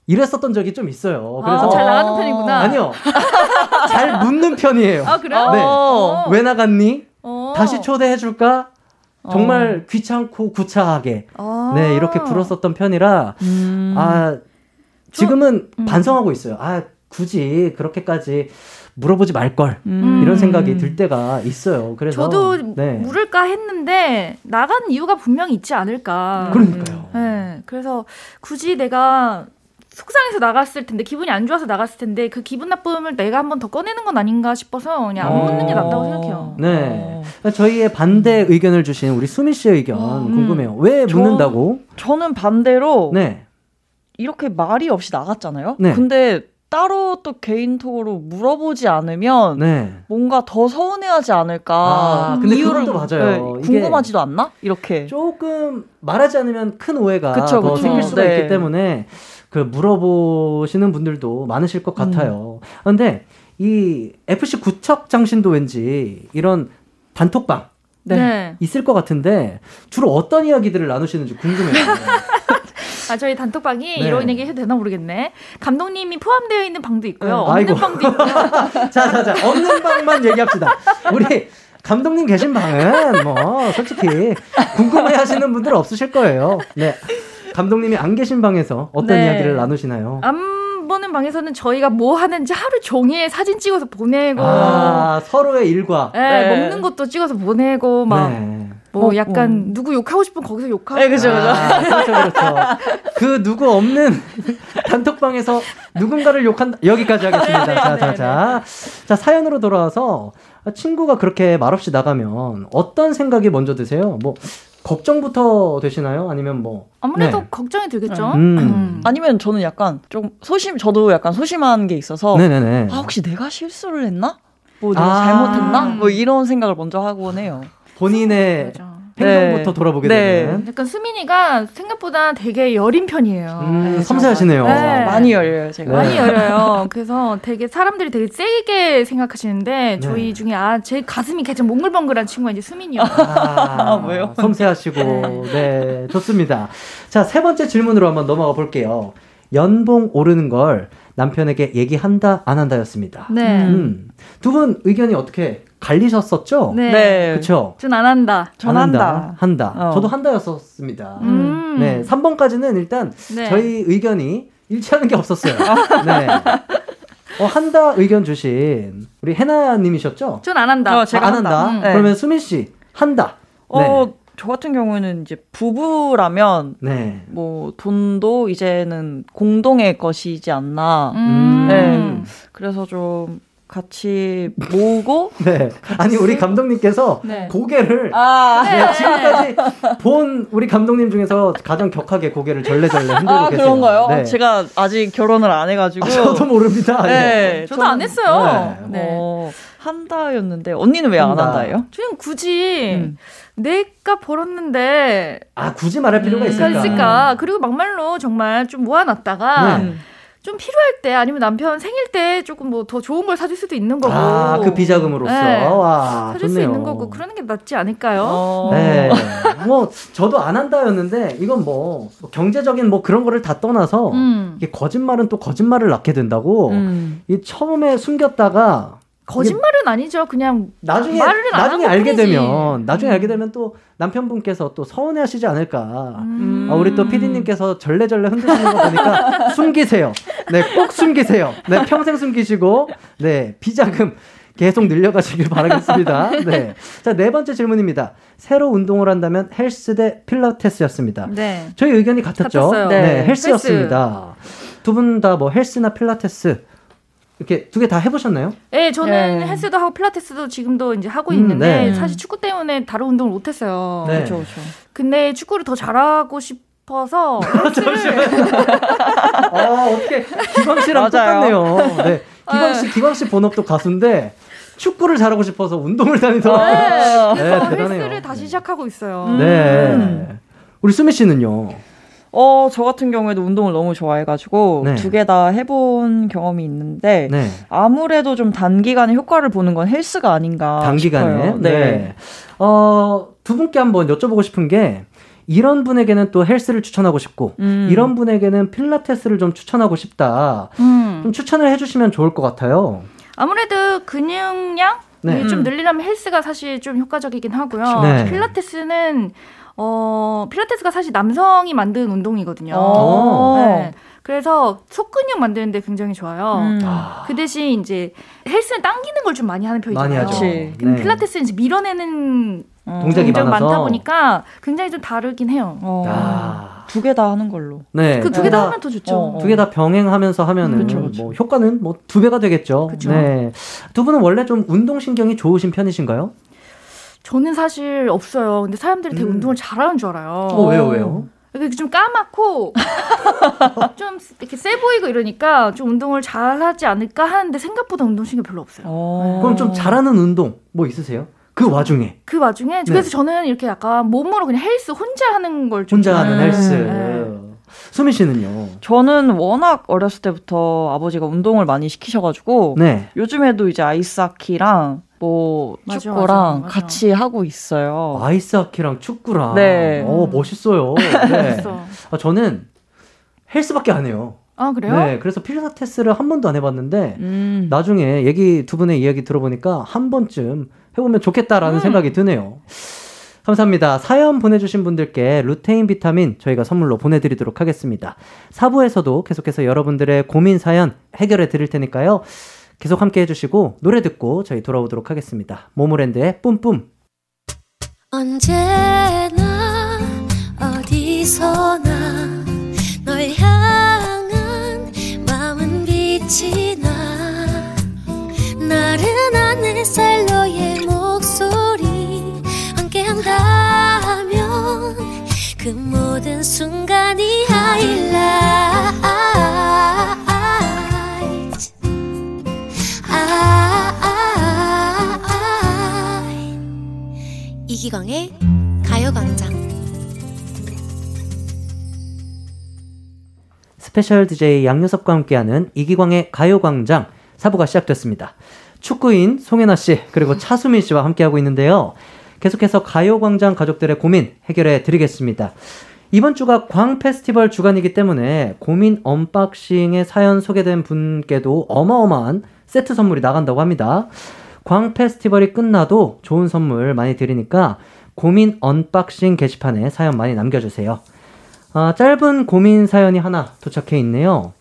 이랬었던 적이 좀 있어요. 그래서 아, 잘 나가는 편이구나. 아니요. 잘 묻는 편이에요. 아, 그래요? 네. 어. 왜 나갔니? 어. 다시 초대해 줄까? 정말 귀찮고 구차하게 아. 네 이렇게 굴었었던 편이라 음. 아 지금은 음. 반성하고 있어요. 아 굳이 그렇게까지 물어보지 말걸 음. 이런 생각이 들 때가 있어요. 그래서 저도 네. 물을까 했는데 나간 이유가 분명히 있지 않을까. 그러니까요. 네, 그래서 굳이 내가 속상해서 나갔을 텐데 기분이 안 좋아서 나갔을 텐데 그 기분 나쁨을 내가 한번 더 꺼내는 건 아닌가 싶어서 그냥 안 어. 묻는 게 낫다고 생각해요. 네. 저희의 반대 의견을 주신 우리 수미 씨의 의견 음. 궁금해요. 왜 저- 묻는다고? 저 는 반대로 네. 이렇게 말이 없이 나갔잖아요. 네. 근데 따로 또 개인톡으로 물어보지 않으면 네. 뭔가 더 서운해하지 않을까. 아, 근데 이유를 맞아요. 네, 궁금하지도 않나? 이렇게. 조금 말하지 않으면 큰 오해가 그쵸, 더 그쵸. 생길 수가 네. 있기 때문에 그 물어보시는 분들도 많으실 것 같아요. 그런데 이 FC 구척 장신도 왠지 이런 단톡방 네. 있을 것 같은데 주로 어떤 이야기들을 나누시는지 궁금해요. 아 저희 단톡방이 네. 이런 얘기 해도 되나 모르겠네. 감독님이 포함되어 있는 방도 있고요. 네. 없는 아이고. 방도 있고요. 자, 자, 자, 없는 방만 얘기합시다. 우리 감독님 계신 방은 뭐 솔직히 궁금해 하시는 분들 없으실 거예요. 네. 감독님이 안 계신 방에서 어떤 네. 이야기를 나누시나요? 안 보는 방에서는 저희가 뭐 하는지 하루 종일 사진 찍어서 보내고, 아, 서로의 일과. 예, 네. 먹는 것도 찍어서 보내고 막. 네. 뭐 어, 약간 누구 욕하고 싶으면 거기서 욕하고 네, 그죠, 그죠. 아, 그렇죠, 그렇죠. 그 누구 없는 단톡방에서 누군가를 욕한다. 여기까지 하겠습니다. 네, 자, 네, 자, 네, 자. 자, 사연으로 돌아와서 친구가 그렇게 말없이 나가면 어떤 생각이 먼저 드세요? 뭐, 걱정부터 되시나요? 아니면 뭐 아무래도 네. 걱정이 들겠죠. 음. 음. 아니면 저는 약간 좀 소심, 저도 약간 소심한 게 있어서 네네네. 아 혹시 내가 실수를 했나? 뭐 내가 아. 잘못했나? 뭐 이런 생각을 먼저 하곤 해요. 본인의 맞아. 행동부터 네. 돌아보게 네. 되는 약간 수민이가 생각보다 되게 여린 편이에요. 음, 네, 섬세하시네요. 네. 많이 열려요, 제가. 네. 많이 열려요. 그래서 되게 사람들이 되게 세게 생각하시는데 저희 중에 아 제 가슴이 가장 몽글몽글한 친구가 이제 수민이요. 아, 왜요? 섬세하시고 네 좋습니다. 자 세 번째 질문으로 한번 넘어가 볼게요. 연봉 오르는 걸 남편에게 얘기한다 안 한다였습니다. 네. 음, 두분 의견이 어떻게 갈리셨었죠? 네. 네. 그렇죠. 전안 한다. 전안 한다. 한다. 어. 저도 한다였었습니다. 음. 네, 3번까지는 일단 네. 저희 의견이 일치하는 게 없었어요. 네. 어, 한다 의견 주신 우리 해나님이셨죠? 전 안 한다. 어, 제가 안 한다. 한다. 음. 네. 그러면 수민 씨 한다. 어, 저 같은 경우에는 이제 부부라면 네. 네. 뭐 돈도 이제는 공동의 것이지 않나. 음. 네. 그래서 좀 같이 모으고 네. 아니 우리 감독님께서 네. 고개를 아, 네, 지금까지 본 우리 감독님 중에서 가장 격하게 고개를 절레절레 흔들고 아 계세요. 그런가요? 네. 제가 아직 결혼을 안 해가지고. 아, 저도 모릅니다. 네. 네, 저도 저는- 안 했어요. 네. 네. 어, 한다였는데 언니는 왜 안 한다. 한다예요? 저는 굳이 음. 내가 벌었는데 아 굳이 말할 필요가 음, 있을까? 있을까? 그리고 막말로 정말 좀 모아놨다가 네. 좀 필요할 때 아니면 남편 생일 때 조금 뭐 더 좋은 걸 사줄 수도 있는 거고. 아, 그 비자금으로서. 네. 와, 사줄 수 좋네요. 있는 거고 그러는 게 낫지 않을까요? 어. 네. 뭐, 저도 안 한다였는데, 이건 뭐, 경제적인 뭐 그런 거를 다 떠나서, 음. 이게 거짓말은 또 거짓말을 낳게 된다고, 음. 이 처음에 숨겼다가, 거짓말은 아니죠. 그냥 나중에, 나중에 한 알게 것뿐이지. 되면, 나중에 음. 알게 되면 또 남편분께서 또 서운해 하시지 않을까. 음. 아, 우리 또 PD님께서 절레절레 흔드시는 거 보니까 숨기세요. 네, 꼭 숨기세요. 네, 평생 숨기시고, 네, 비자금 계속 늘려가시길 바라겠습니다. 네. 자, 네 번째 질문입니다. 새로 운동을 한다면 헬스 대 필라테스였습니다. 네. 저희 의견이 같았죠? 같았어요. 네, 네, 헬스였습니다. 두분 다 뭐 헬스나 필라테스, 이렇게 두 개 다 해보셨나요? 네, 저는 네. 헬스도 하고 필라테스도 지금도 이제 하고 음, 있는데 네. 사실 축구 때문에 다른 운동을 못 했어요. 네. 그렇죠, 그렇죠. 근데 축구를 더 잘하고 싶어서 헬스를 아, 어떻게 기광 씨랑. 똑같네요. 네. 기광 씨, 기광 씨 본업도 가수인데 축구를 잘하고 싶어서 운동을 다니더라고요. 어. 네, 그래서. 헬스를 다시 시작하고 있어요. 음. 네. 우리 수미 씨는요. 어, 저 같은 경우에도 운동을 너무 좋아해가지고 네. 두개 다 해본 경험이 있는데 네. 아무래도 좀 단기간에 효과를 보는 건 헬스가 아닌가 단기간에. 싶어요. 네. 어, 두 분께 한번 여쭤보고 싶은 게 이런 분에게는 또 헬스를 추천하고 싶고 음. 이런 분에게는 필라테스를 좀 추천하고 싶다. 음. 좀 추천을 해주시면 좋을 것 같아요. 아무래도 근육량 네. 좀 음. 늘리려면 헬스가 사실 좀 효과적이긴 하고요. 네. 필라테스는 어 필라테스가 사실 남성이 만든 운동이거든요. 어. 네. 그래서 속근육 만드는데 굉장히 좋아요. 음. 아, 그 대신 이제 헬스는 당기는 걸 좀 많이 하는 편이잖아요. 많이 하죠. 그치. 근데 네. 필라테스는 이제 밀어내는 어. 동작이 많아서. 많다 보니까 굉장히 좀 다르긴 해요. 어. 아. 두개 다 하는 걸로. 네. 그 두 개다 하면 더 좋죠. 어, 어. 두개 다 병행하면서 하면은 그쵸, 그쵸. 뭐 효과는 뭐 두 배가 되겠죠. 그쵸. 네. 두 분은 원래 좀 운동 신경이 좋으신 편이신가요? 저는 사실 없어요. 근데 사람들이 되게 음. 운동을 잘하는 줄 알아요. 어, 왜요, 왜요? 이렇게 좀 까맣고 좀 이렇게 세 보이고 이러니까 좀 운동을 잘하지 않을까 하는데 생각보다 운동신경 별로 없어요. 어. 그럼 좀 잘하는 운동 뭐 있으세요? 그 와중에 그 와중에 네. 그래서 저는 이렇게 약간 몸으로 그냥 헬스 혼자 하는 걸 좀 혼자 하는 음. 헬스. 네. 수민 씨는요? 저는 워낙 어렸을 때부터 아버지가 운동을 많이 시키셔가지고 네. 요즘에도 이제 아이스하키랑 뭐 맞아, 축구랑 맞아, 맞아. 같이 하고 있어요. 아이스하키랑 축구랑. 네. 어, 멋있어요. 네. 아, 저는 헬스밖에 안 해요. 아 그래요? 네. 그래서 필라테스를 한 번도 안 해봤는데 음. 나중에 얘기 두 분의 이야기 들어보니까 한 번쯤 해보면 좋겠다라는 음. 생각이 드네요. 감사합니다. 사연 보내주신 분들께 루테인 비타민 저희가 선물로 보내드리도록 하겠습니다. 4부에서도 계속해서 여러분들의 고민 사연 해결해 드릴 테니까요. 계속 함께 해주시고 노래 듣고 저희 돌아오도록 하겠습니다. 모모랜드의 뿜뿜. 언제나 어디서나 널 향한 마음은 빛이 나 나른한 햇살 너의 목소리 함께한다면 그 모든 순간이 하이라 이기광의 가요광장 스페셜 DJ 양요섭과 함께하는 이기광의 가요광장 4부가 시작됐습니다. 축구인 송해나 씨 그리고 차수민 씨와 함께하고 있는데요. 계속해서 가요광장 가족들의 고민 해결해 드리겠습니다. 이번 주가 광 페스티벌 주간이기 때문에 고민 unboxing의 사연 소개된 분께도 어마어마한 세트 선물이 나간다고 합니다. 광 페스티벌이 끝나도 좋은 선물 많이 드리니까 고민 unboxing 게시판에 사연 많이 남겨주세요. 아, 짧은 고민 사연이 하나 도착해 있네요.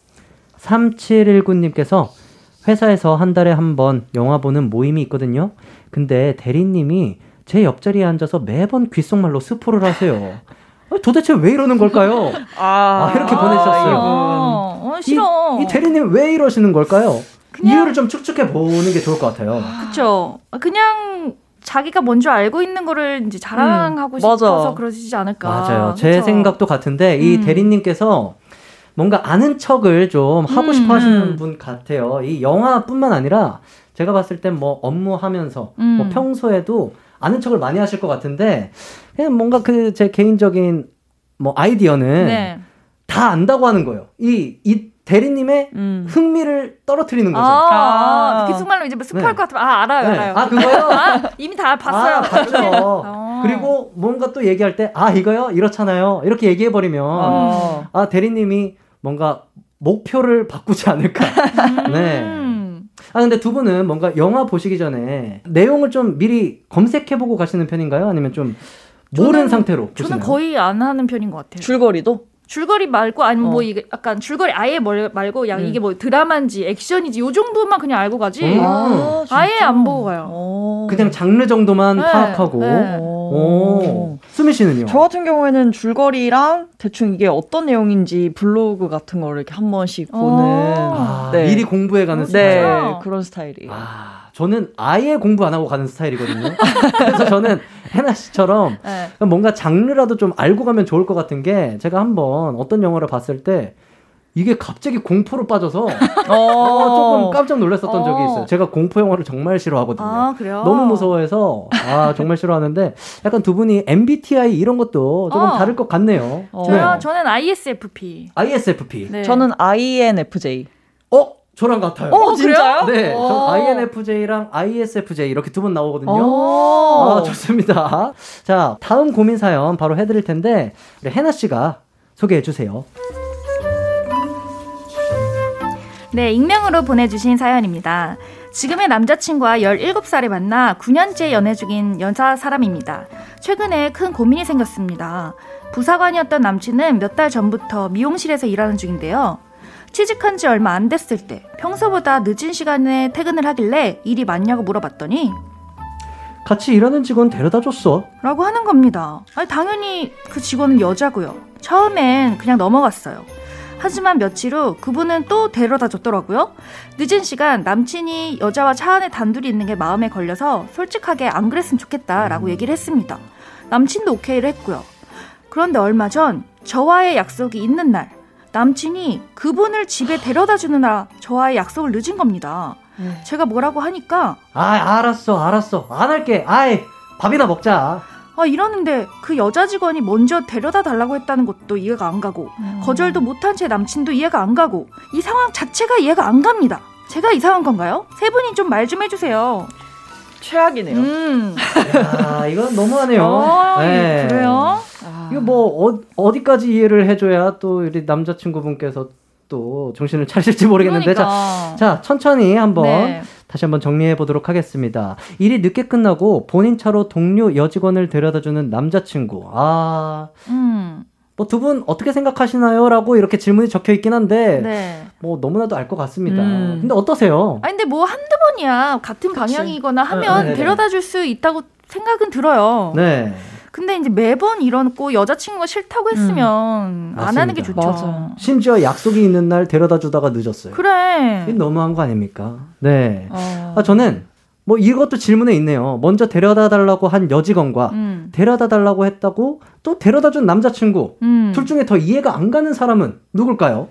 3719님께서 회사에서 한 달에 한 번 영화 보는 모임이 있거든요. 근데 대리님이 제 옆자리에 앉아서 매번 귓속말로 스포를 하세요. 아, 도대체 왜 이러는 걸까요? 아, 이렇게 보내주셨어요. 어, 어, 싫어. 이, 이 대리님 왜 이러시는 걸까요? 이유를 좀 축축해 보는 게 좋을 것 같아요. 그쵸. 그냥 자기가 먼저 알고 있는 거를 이제 자랑하고 음. 싶어서 그러시지 않을까. 맞아요. 제 그쵸? 생각도 같은데 이 음. 대리님께서 뭔가 아는 척을 좀 하고 음, 싶어 하시는 음. 분 같아요. 이 영화뿐만 아니라 제가 봤을 땐 뭐 업무하면서 음. 뭐 평소에도 아는 척을 많이 하실 것 같은데 그냥 뭔가 그 제 개인적인 뭐 아이디어는 네. 다 안다고 하는 거예요. 이, 이 대리님의 음. 흥미를 떨어뜨리는 거죠. 아, 아. 아, 귓속말로 이제 뭐 스포할 네. 것 같으면 아 알아요, 네. 알아요. 아, 그거요? 아, 이미 다 봤어요. 아, 봤죠. 어. 그리고 뭔가 또 얘기할 때, 아, 이거요? 이렇잖아요. 이렇게 얘기해 버리면, 어. 아, 대리님이 뭔가 목표를 바꾸지 않을까. 네. 음. 아, 근데 두 분은 뭔가 영화 보시기 전에 내용을 좀 미리 검색해보고 가시는 편인가요? 아니면 좀 모르는 저는- 상태로? 저는 보시나요? 거의 안 하는 편인 것 같아요. 줄거리도? 줄거리 말고 아니 면 뭐 어. 이게 약간 줄거리 아예 뭘 말고 야 음. 이게 뭐 드라마인지 액션인지 요 정도만 그냥 알고 가지. 음. 아, 진짜? 아예 안 보고 가요. 어. 그냥 장르 정도만 네, 파악하고. 네. 오. 수미 씨는요? 저 같은 경우에는 줄거리랑 대충 이게 어떤 내용인지 블로그 같은 거를 이렇게 한 번씩 어. 보는 아, 네. 미리 공부해 가는 네 스타일. 진짜? 그런 스타일이에요. 아, 저는 아예 공부 안 하고 가는 스타일이거든요. 그래서 저는 해나 씨처럼 네. 뭔가 장르라도 좀 알고 가면 좋을 것 같은 게 제가 한번 어떤 영화를 봤을 때 이게 갑자기 공포로 빠져서 어, 조금 깜짝 놀랐었던 적이 어. 있어요. 제가 공포 영화를 정말 싫어하거든요. 아 그래요? 너무 무서워해서 아 정말 싫어하는데 약간 두 분이 MBTI 이런 것도 조금 어. 다를 것 같네요. 어. 저요 네. 저는 ISFP. ISFP. 네. 저는 INFJ. 어 저랑 같아요. 어, 진짜요? 네, 전 어. INFJ랑 ISFJ 이렇게 두 분 나오거든요. 어. 아, 좋습니다. 자, 다음 고민 사연 바로 해드릴 텐데, 우리 해나 씨가 소개해 주세요. 네, 익명으로 보내주신 사연입니다. 지금의 남자친구와 17살에 만나 9년째 연애 중인 여자 사람입니다. 최근에 큰 고민이 생겼습니다. 부사관이었던 남친은 몇 달 전부터 미용실에서 일하는 중인데요. 취직한 지 얼마 안 됐을 때 평소보다 늦은 시간에 퇴근을 하길래 일이 많냐고 물어봤더니 같이 일하는 직원 데려다 줬어. 라고 하는 겁니다. 아니, 당연히 그 직원은 여자고요. 처음엔 그냥 넘어갔어요. 하지만 며칠 후 그분은 또 데려다 줬더라고요. 늦은 시간 남친이 여자와 차 안에 단둘이 있는 게 마음에 걸려서 솔직하게 안 그랬으면 좋겠다라고 얘기를 했습니다. 남친도 오케이를 했고요. 그런데 얼마 전 저와의 약속이 있는 날 남친이 그분을 집에 데려다 주느라 저와의 약속을 늦은 겁니다. 제가 뭐라고 하니까 아, 알았어, 알았어. 안 할게. 아이, 밥이나 먹자. 아 이러는데 그 여자 직원이 먼저 데려다 달라고 했다는 것도 이해가 안 가고 거절도 못한 제 남친도 이해가 안 가고 이 상황 자체가 이해가 안 갑니다. 제가 이상한 건가요? 세 분이 좀 말좀 해주세요. 최악이네요. 음. 야, 이건 너무하네요. 어, 네. 그래요? 아. 이거 뭐, 어, 어디까지 이해를 해줘야 또 우리 남자친구분께서 또 정신을 차리실지 모르겠는데. 자, 그러니까. 자, 천천히 한번 네. 다시 한번 정리해 보도록 하겠습니다. 일이 늦게 끝나고 본인 차로 동료 여직원을 데려다 주는 남자친구. 아, 음. 뭐 두 분 어떻게 생각하시나요? 라고 이렇게 질문이 적혀 있긴 한데, 네. 뭐 너무나도 알 것 같습니다. 음. 근데 어떠세요? 아니 근데 뭐 한두 번이야 같은 방향이거나 하면 네, 네. 데려다 줄 수 있다고 생각은 들어요. 네. 근데 이제 매번 이러고 여자친구가 싫다고 했으면 안 하는 게 맞습니다. 좋죠. 맞아요. 심지어 약속이 있는 날 데려다 주다가 늦었어요. 그래. 너무한 거 아닙니까? 네. 어. 아, 저는 뭐 이것도 질문에 있네요. 먼저 데려다 달라고 한 여직원과 음. 데려다 달라고 했다고 또 데려다 준 남자친구. 음. 둘 중에 더 이해가 안 가는 사람은 누굴까요?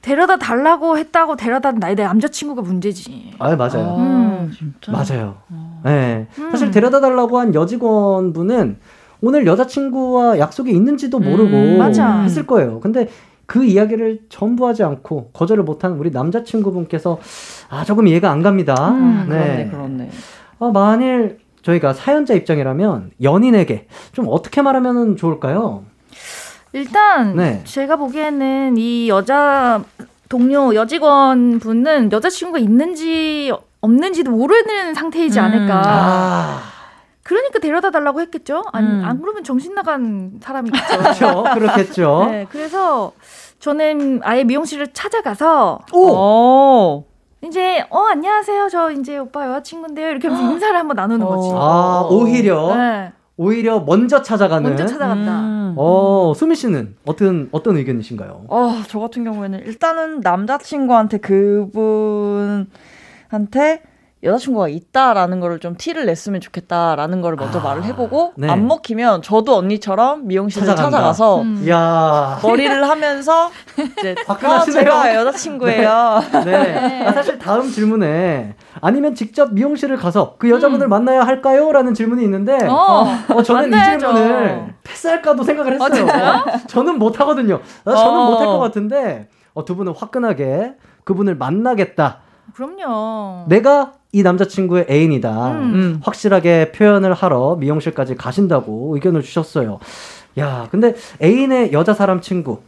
데려다 달라고 했다고 데려다 나의 내 남자친구가 문제지. 아, 맞아요. 음. 진짜. 맞아요. 네. 음. 사실 데려다 달라고 한 여직원분은 오늘 여자친구와 약속이 있는지도 모르고 음. 했을 거예요. 근데 그 이야기를 전부 하지 않고 거절을 못한 우리 남자친구분께서 아 조금 이해가 안 갑니다. 음, 그렇네, 그렇네. 어, 만일 저희가 사연자 입장이라면 연인에게 좀 어떻게 말하면 좋을까요? 일단 네. 제가 보기에는 이 여자 동료 여직원 분은 여자친구가 있는지 없는지도 모르는 상태이지 음. 않을까. 아, 그러니까 데려다 달라고 했겠죠. 안, 음. 안 그러면 정신 나간 사람이겠죠. 그렇죠. 그렇겠죠. 네, 그래서 저는 아예 미용실을 찾아가서 오, 오. 이제 어 안녕하세요 저 이제 오빠 여자친구인데요 이렇게 하면서 인사를 한번 나누는 거지. 아 오히려 네, 오히려 먼저 찾아가는. 먼저 찾아간다. 음. 어, 수미 씨는 어떤 어떤 의견이신가요? 어, 저 같은 경우에는 일단은 남자친구한테 그분한테 여자친구가 있다라는 거를 좀 티를 냈으면 좋겠다라는 거를 먼저 아, 말을 해보고 네. 안 먹히면 저도 언니처럼 미용실을 찾아간다. 찾아가서 음. 이야. 머리를 하면서 이제 아, 화끈하시네요. 제가 여자친구예요. 네. 아, 사실 다음 질문에 아니면 직접 미용실을 가서 그 여자분을 만나야 할까요? 라는 질문이 있는데 어, 어, 저는 이. 질문을 패스할까도 생각을 했어요. 진짜요? 저는 못 하거든요. 아, 저는 어. 못할 것 같은데 어, 두 분은 화끈하게 그분을 만나겠다. 그럼요. 내가 이 남자친구의 애인이다. 음. 음. 확실하게 표현을 하러 미용실까지 가신다고 의견을 주셨어요. 야, 근데 애인의 여자 사람 친구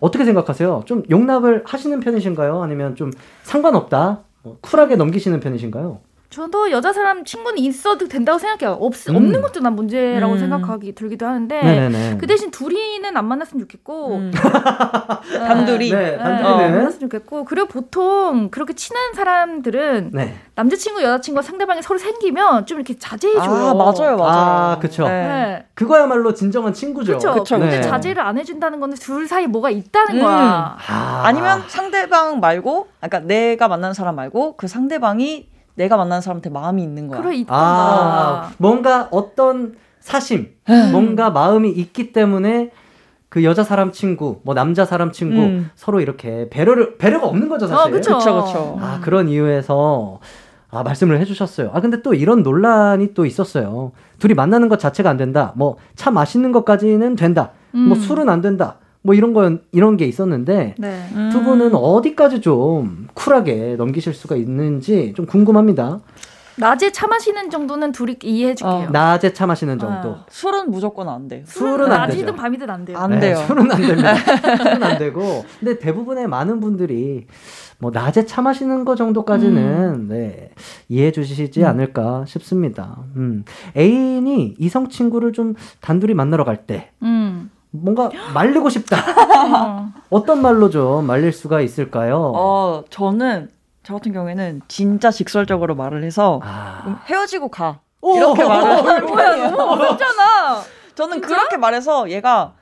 어떻게 생각하세요? 좀 용납을 하시는 편이신가요? 아니면 좀 상관없다? 어, 쿨하게 넘기시는 편이신가요? 저도 여자 사람 친구는 있어도 된다고 생각해요. 없, 음. 없는 것도 난 문제라고 음. 생각하기 들기도 하는데 네네네. 그 대신 둘이는 안 만났으면 좋겠고 음. 네. 단둘이. 네, 네, 단둘이는. 만났으면 좋겠고 그리고 보통 그렇게 친한 사람들은 네. 남자친구 여자친구가 상대방이 서로 생기면 좀 이렇게 자제해줘요. 아, 맞아요, 맞아요. 아, 그쵸. 네. 네. 그거야말로 진정한 친구죠. 그렇죠. 그쵸, 근데 네. 자제를 안 해준다는 거는 둘 사이 뭐가 있다는 음. 거야. 아, 아니면 상대방 말고, 그러니까 내가 만나는 사람 말고 그 상대방이 내가 만나는 사람한테 마음이 있는 거야. 그래 있다. 아, 뭔가 어떤 사심, 뭔가 마음이 있기 때문에 그 여자 사람 친구, 뭐 남자 사람 친구 음. 서로 이렇게 배려를 배려가 없는 거죠, 사실. 어, 그쵸. 그쵸, 그쵸. 아, 그런 이유에서 아, 말씀을 해주셨어요. 아, 근데 또 이런 논란이 또 있었어요. 둘이 만나는 것 자체가 안 된다. 뭐, 차 마시는 것까지는 된다. 뭐, 음. 술은 안 된다. 뭐, 이런 건, 이런 게 있었는데, 네. 음. 두 분은 어디까지 좀 쿨하게 넘기실 수가 있는지 좀 궁금합니다. 낮에 차 마시는 정도는 둘이 이해해 줄게요. 어, 낮에 차 마시는 정도. 아. 술은 무조건 안 돼요. 술은 안 낮이든 되죠. 밤이든 안 돼요. 안 네, 돼요. 술은 안 됩니다. 술은 안 되고. 근데 대부분의 많은 분들이 뭐 낮에 차 마시는 거 정도까지는 음. 네, 이해해 주시지 않을까 싶습니다. 음. 애인이 이성 친구를 좀 단둘이 만나러 갈 때 음. 뭔가 말리고 싶다. 어. 어떤 말로 좀 말릴 수가 있을까요? 어, 저는 저 같은 경우에는 진짜 직설적으로 말을 해서 아. 그럼 헤어지고 가. 오! 이렇게 말을 뭐야 너무 어렵잖아. 저는 그렇게 말해서 얘가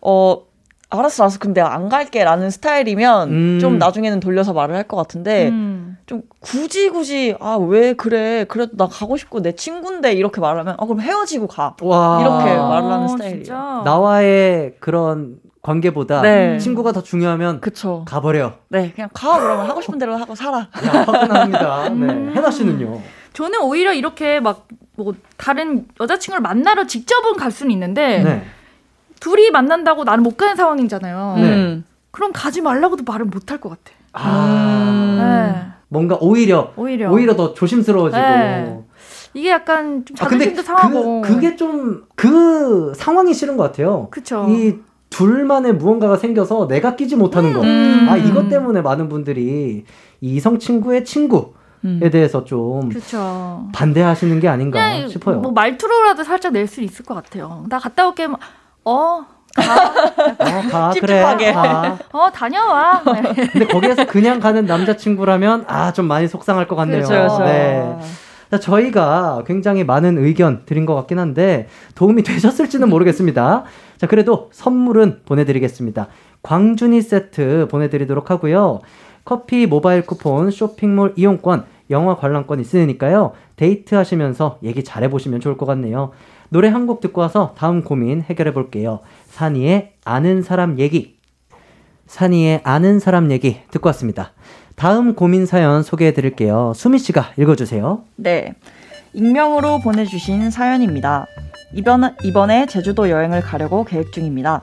어 알았어 알았어 그럼 내가 안 갈게라는 스타일이면 음. 좀 나중에는 돌려서 말을 할 것 같은데 음. 좀 굳이 굳이 아 왜 그래 그래도 나 가고 싶고 내 친구인데 이렇게 말하면 아 그럼 헤어지고 가 와. 이렇게 아, 말을 하는 스타일이에요. 진짜? 나와의 그런 관계보다 네. 친구가 더 중요하면 그쵸 가버려. 네 그냥 가 그러면 하고 싶은 대로 하고 살아 야, 화끈합니다. 네. 음. 해나 씨는요? 저는 오히려 이렇게 막 뭐 다른 여자친구를 만나러 직접은 갈 수는 있는데 네. 둘이 만난다고 나는 못 가는 상황이잖아요. 네. 음. 그럼 가지 말라고도 말을 못 할 것 같아. 아. 네. 뭔가 오히려 오히려. 오히려 더 조심스러워지고. 네. 이게 약간 좀 아, 자존심도 상하고. 그, 그게 좀 그 상황이 싫은 것 같아요. 그쵸. 이 둘만의 무언가가 생겨서 내가 끼지 못하는 거. 음. 아 이것 때문에 많은 분들이 이 이성 친구의 친구에 음. 대해서 좀 그렇죠. 반대하시는 게 아닌가 싶어요. 뭐 말투로라도 살짝 낼 수 있을 것 같아요. 나 갔다 올게. 뭐, 어, 가. 어, 가 그래. 가. 어, 다녀와. 네. 근데 거기에서 그냥 가는 남자친구라면 아 좀 많이 속상할 것 같네요. 그렇죠, 그렇죠. 네. 자, 저희가 굉장히 많은 의견 드린 것 같긴 한데 도움이 되셨을지는 모르겠습니다. 자, 그래도 선물은 보내드리겠습니다. 광준이 세트 보내드리도록 하고요. 커피 모바일 쿠폰, 쇼핑몰 이용권, 영화 관람권 있으니까요. 데이트 하시면서 얘기 잘 해보시면 좋을 것 같네요. 노래 한 곡 듣고 와서 다음 고민 해결해 볼게요. 산이의 아는 사람 얘기. 산이의 아는 사람 얘기 듣고 왔습니다. 다음 고민 사연 소개해 드릴게요. 수미 씨가 읽어 주세요. 네. 익명으로 보내 주신 사연입니다. 이번, 이번에 제주도 여행을 가려고 계획 중입니다.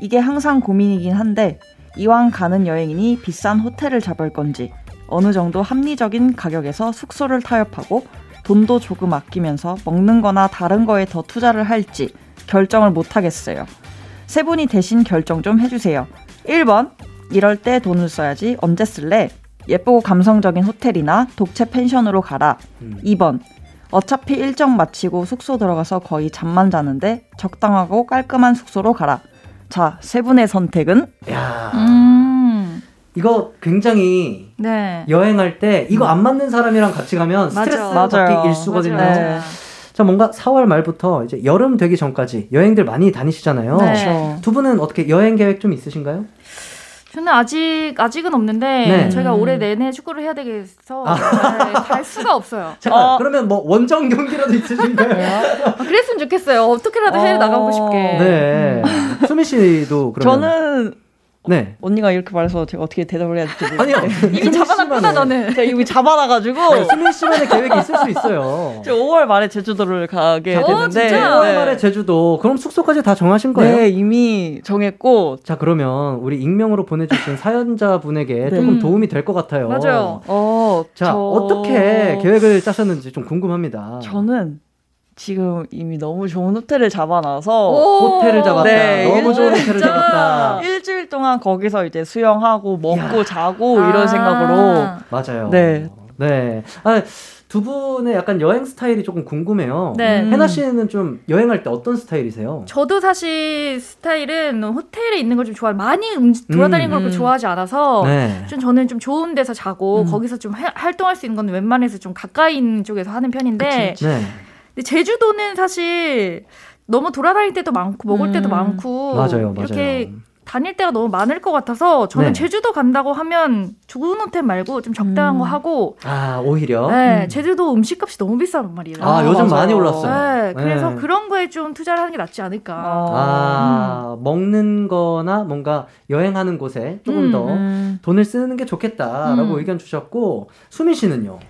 이게 항상 고민이긴 한데, 이왕 가는 여행이니 비싼 호텔을 잡을 건지, 어느 정도 합리적인 가격에서 숙소를 타협하고, 돈도 조금 아끼면서 먹는 거나 다른 거에 더 투자를 할지 결정을 못 하겠어요. 세 분이 대신 결정 좀 해주세요. 1번, 이럴 때 돈을 써야지 언제 쓸래? 예쁘고 감성적인 호텔이나 독채 펜션으로 가라. 2번, 어차피 일정 마치고 숙소 들어가서 거의 잠만 자는데 적당하고 깔끔한 숙소로 가라. 자, 세 분의 선택은? 야 음. 이거 굉장히 네. 여행할 때 이거 안 맞는 사람이랑 같이 가면 스트레스. 받기. 일수거든요. 맞아요. 자, 뭔가 4월 말부터 이제 여름 되기 전까지 여행들 많이 다니시잖아요. 네. 그렇죠. 두 분은 어떻게 여행 계획 좀 있으신가요? 저는 아직 아직은 없는데 네. 저희가 음. 올해 내내 축구를 해야 되겠어 아. 네, 갈 수가 없어요. 잠깐 어. 그러면 뭐 원정 경기라도 있으신가요? 아, 그랬으면 좋겠어요. 어떻게라도 해외 어. 나가고 싶게. 네. 수미 씨도 그러면 저는 네. 언니가 이렇게 말해서 제가 어떻게 대답을 해야 될지 아니요. 모르겠는데 이미 잡아놨구나 너는. 제가 이미 잡아놔가지고 네, 수민 씨만의 계획이 있을 수 있어요. 저 5월 말에 제주도를 가게 어, 되는데 진짜? 5월 네. 말에 제주도 그럼 숙소까지 다 정하신 거예요? 네, 이미 정했고 자 그러면 우리 익명으로 보내주신 사연자분에게 조금 음. 도움이 될 것 같아요. 맞아요. 어, 자 저- 어떻게 계획을 짜셨는지 좀 궁금합니다. 저는 지금 이미 너무 좋은 호텔을 잡아놔서 오. 호텔을 잡았다. 네, 너무 좋은 호텔을 잡았다. 일주일 동안 거기서 이제 수영하고 먹고 야. 자고 아. 이런 생각으로 맞아요. 네. 네. 아, 두 분의 약간 여행 스타일이 조금 궁금해요. 네. 음. 해나 씨는 좀 여행할 때 어떤 스타일이세요? 저도 사실 스타일은 호텔에 있는 걸 좀 좋아. 많이 음, 돌아다니는 걸 음. 그렇게 좋아하지 않아서 네. 좀 저는 좀 좋은 데서 자고 음. 거기서 좀 해- 활동할 수 있는 건 웬만해서 좀 가까이 있는 쪽에서 하는 편인데 그치, 네. 근데 제주도는 사실 너무 돌아다닐 때도 많고 먹을 때도 음. 많고 맞아요, 맞아요. 이렇게 다닐 때가 너무 많을 것 같아서 저는 네. 제주도 간다고 하면 좋은 호텔 말고 좀 적당한 음. 거 하고 아 오히려. 네, 음. 제주도 음식값이 너무 비싸단 말이에요. 아, 아, 요즘 맞아요. 많이 올랐어요. 네, 그래서 네. 그런 거에 좀 투자를 하는 게 낫지 않을까. 어. 아, 먹는 거나 뭔가 여행하는 곳에 조금 음, 더 음. 돈을 쓰는 게 좋겠다라고 음. 의견 주셨고, 수민 씨는요?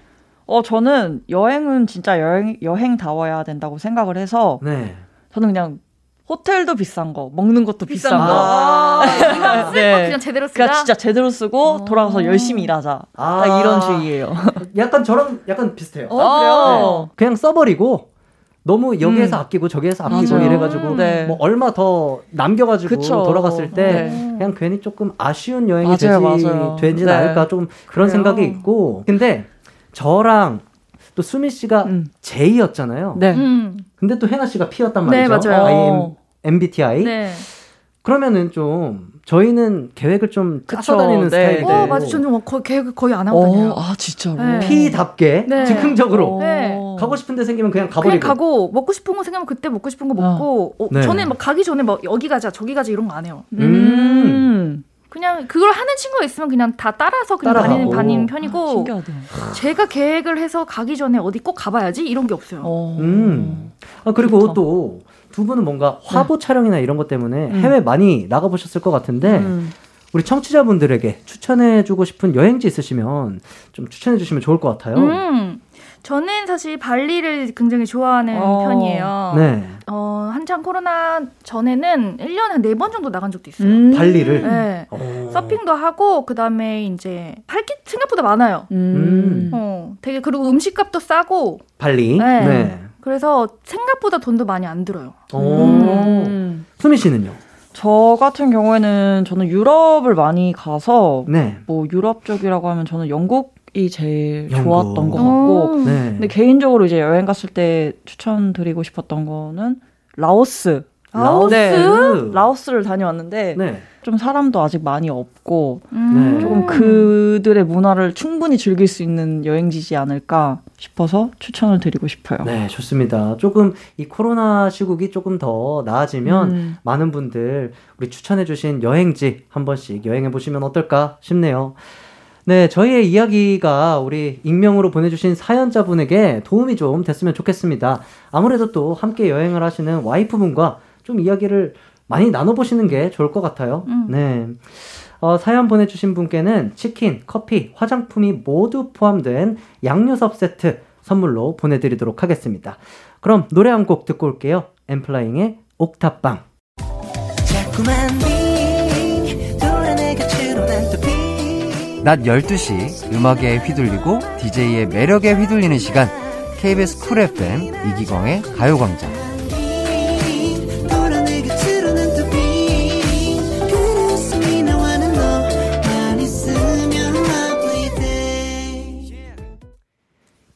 어 저는 여행은 진짜 여행 여행다워야 된다고 생각을 해서 네. 저는 그냥 호텔도 비싼 거 먹는 것도 비싼, 비싼 거. 거 아. 네. 그냥 제대로 쓰자. 그러니까 진짜 제대로 쓰고 어. 돌아가서 열심히 일하자 아. 딱 이런 주의예요. 약간 저랑 약간 비슷해요. 어, 그래요? 네. 그냥 써버리고, 너무 여기에서 음. 아끼고 저기에서 아끼고 맞아요. 이래가지고, 네. 뭐 얼마 더 남겨가지고 그쵸. 돌아갔을 때, 네. 그냥 괜히 조금 아쉬운 여행이 맞아요, 되지, 맞아요. 되진 네. 않을까 좀 그런 그래요. 생각이 있고, 근데 저랑 또 수민 씨가 음. J였잖아요. 네. 음. 근데 또 해나 씨가 P였단 네, 말이죠. 맞아요. IM, 어. MBTI. 네. 그러면은 좀 저희는 계획을 좀 짜서 다니는 네. 스타일이고 어, 맞아. 저는 거의 계획을 거의 안 하고 다녀요. 아 진짜로. 네. P답게 네. 즉흥적으로 네. 가고 싶은 데 생기면 그냥 그냥 가버리고. 가고 먹고 싶은 거 생각하면 그때 먹고 싶은 거 먹고 어, 네. 저는 막 가기 전에 막 여기 가자 저기 가자 이런 거 안 해요. 음. 그냥 그걸 하는 친구가 있으면 그냥 다 따라서 그냥 따라가고. 다니는 다니는 편이고 신기하다. 제가 계획을 해서 가기 전에 어디 꼭 가봐야지 이런 게 없어요. 어. 음. 아, 그리고. 또 두 분은 뭔가 화보 촬영이나 이런 것 때문에 음. 해외 많이 나가 보셨을 것 같은데 음. 우리 청취자분들에게 추천해주고 싶은 여행지 있으시면 좀 추천해주시면 좋을 것 같아요. 음. 저는 사실 발리를 굉장히 좋아하는 어. 편이에요. 네. 어, 한창 코로나 전에는 1년에 한 4번 정도 나간 적도 있어요. 음. 발리를? 네. 어. 서핑도 하고 그 다음에 이제 할게 생각보다 많아요. 음. 어, 되게 그리고 음식값도 싸고 발리. 네. 네. 그래서 생각보다 돈도 많이 안 들어요. 오. 음. 수민 씨는요? 저 같은 경우에는 저는 유럽을 많이 가서 네. 뭐 유럽 쪽이라고 하면 저는 영국 이 제일 영국. 좋았던 것 같고 음. 네. 근데 개인적으로 이제 여행 갔을 때 추천드리고 싶었던 거는 라오스. 라오스? 네, 라오스를 다녀왔는데 네. 좀 사람도 아직 많이 없고 음. 네. 조금 그들의 문화를 충분히 즐길 수 있는 여행지지 않을까 싶어서 추천을 드리고 싶어요. 네, 좋습니다. 조금 이 코로나 시국이 조금 더 나아지면 음. 많은 분들 우리 추천해주신 여행지 한 번씩 여행해 보시면 어떨까 싶네요. 네, 저희의 이야기가 우리 익명으로 보내주신 사연자분에게 도움이 좀 됐으면 좋겠습니다. 아무래도 또 함께 여행을 하시는 와이프분과 좀 이야기를 많이 나눠보시는 게 좋을 것 같아요. 음. 네. 어, 사연 보내주신 분께는 치킨, 커피, 화장품이 모두 포함된 양요섭 세트 선물로 보내드리도록 하겠습니다. 그럼 노래 한 곡 듣고 올게요. 엠플라잉의 옥탑방. 낮 12시 음악에 휘둘리고 DJ의 매력에 휘둘리는 시간 KBS 쿨 FM 이기광의 가요광장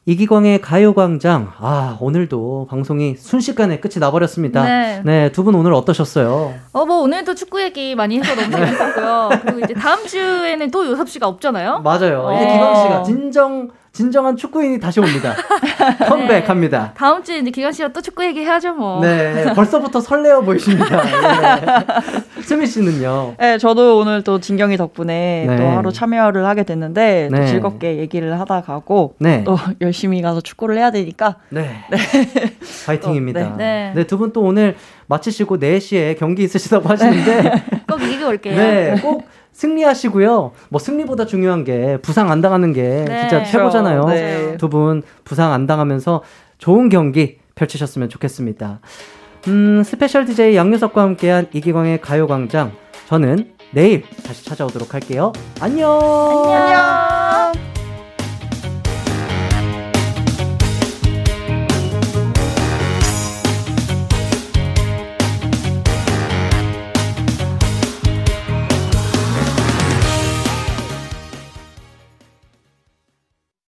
이기광의 가요광장. 아, 오늘도 방송이 순식간에 끝이 나버렸습니다. 네. 네, 두 분 오늘 어떠셨어요? 어, 뭐 오늘도 축구 얘기 많이 해서 너무 재밌었고요. 그리고 이제 다음 주에는 또 요섭 씨가 없잖아요. 맞아요. 이제 어. 기광 씨가 진정, 진정한 축구인이 다시 옵니다. 컴백합니다. 다음 주에 이제 기관 씨가 또 축구 얘기 해야죠, 뭐. 네, 벌써부터 설레어 보이십니다. 예. 수미 씨는요? 네, 저도 오늘 또 진경이 덕분에 네. 또 하루 참여를 하게 됐는데 또 네. 즐겁게 얘기를 하다 가고 네. 또 열심히 가서 축구를 해야 되니까 네. 파이팅입니다. 또, 네. 네, 두 분 또 오늘 마치시고 4시에 경기 있으시다고 하시는데, 꼭 이기고 올게요. 네, 꼭 승리하시고요. 뭐 승리보다 중요한 게 부상 안 당하는 게 네. 진짜 최고잖아요. 네. 두분 부상 안 당하면서 좋은 경기 펼치셨으면 좋겠습니다. 음, 스페셜 DJ 양요섭과 함께한 이기광의 가요광장. 저는 내일 다시 찾아오도록 할게요. 안녕! 안녕.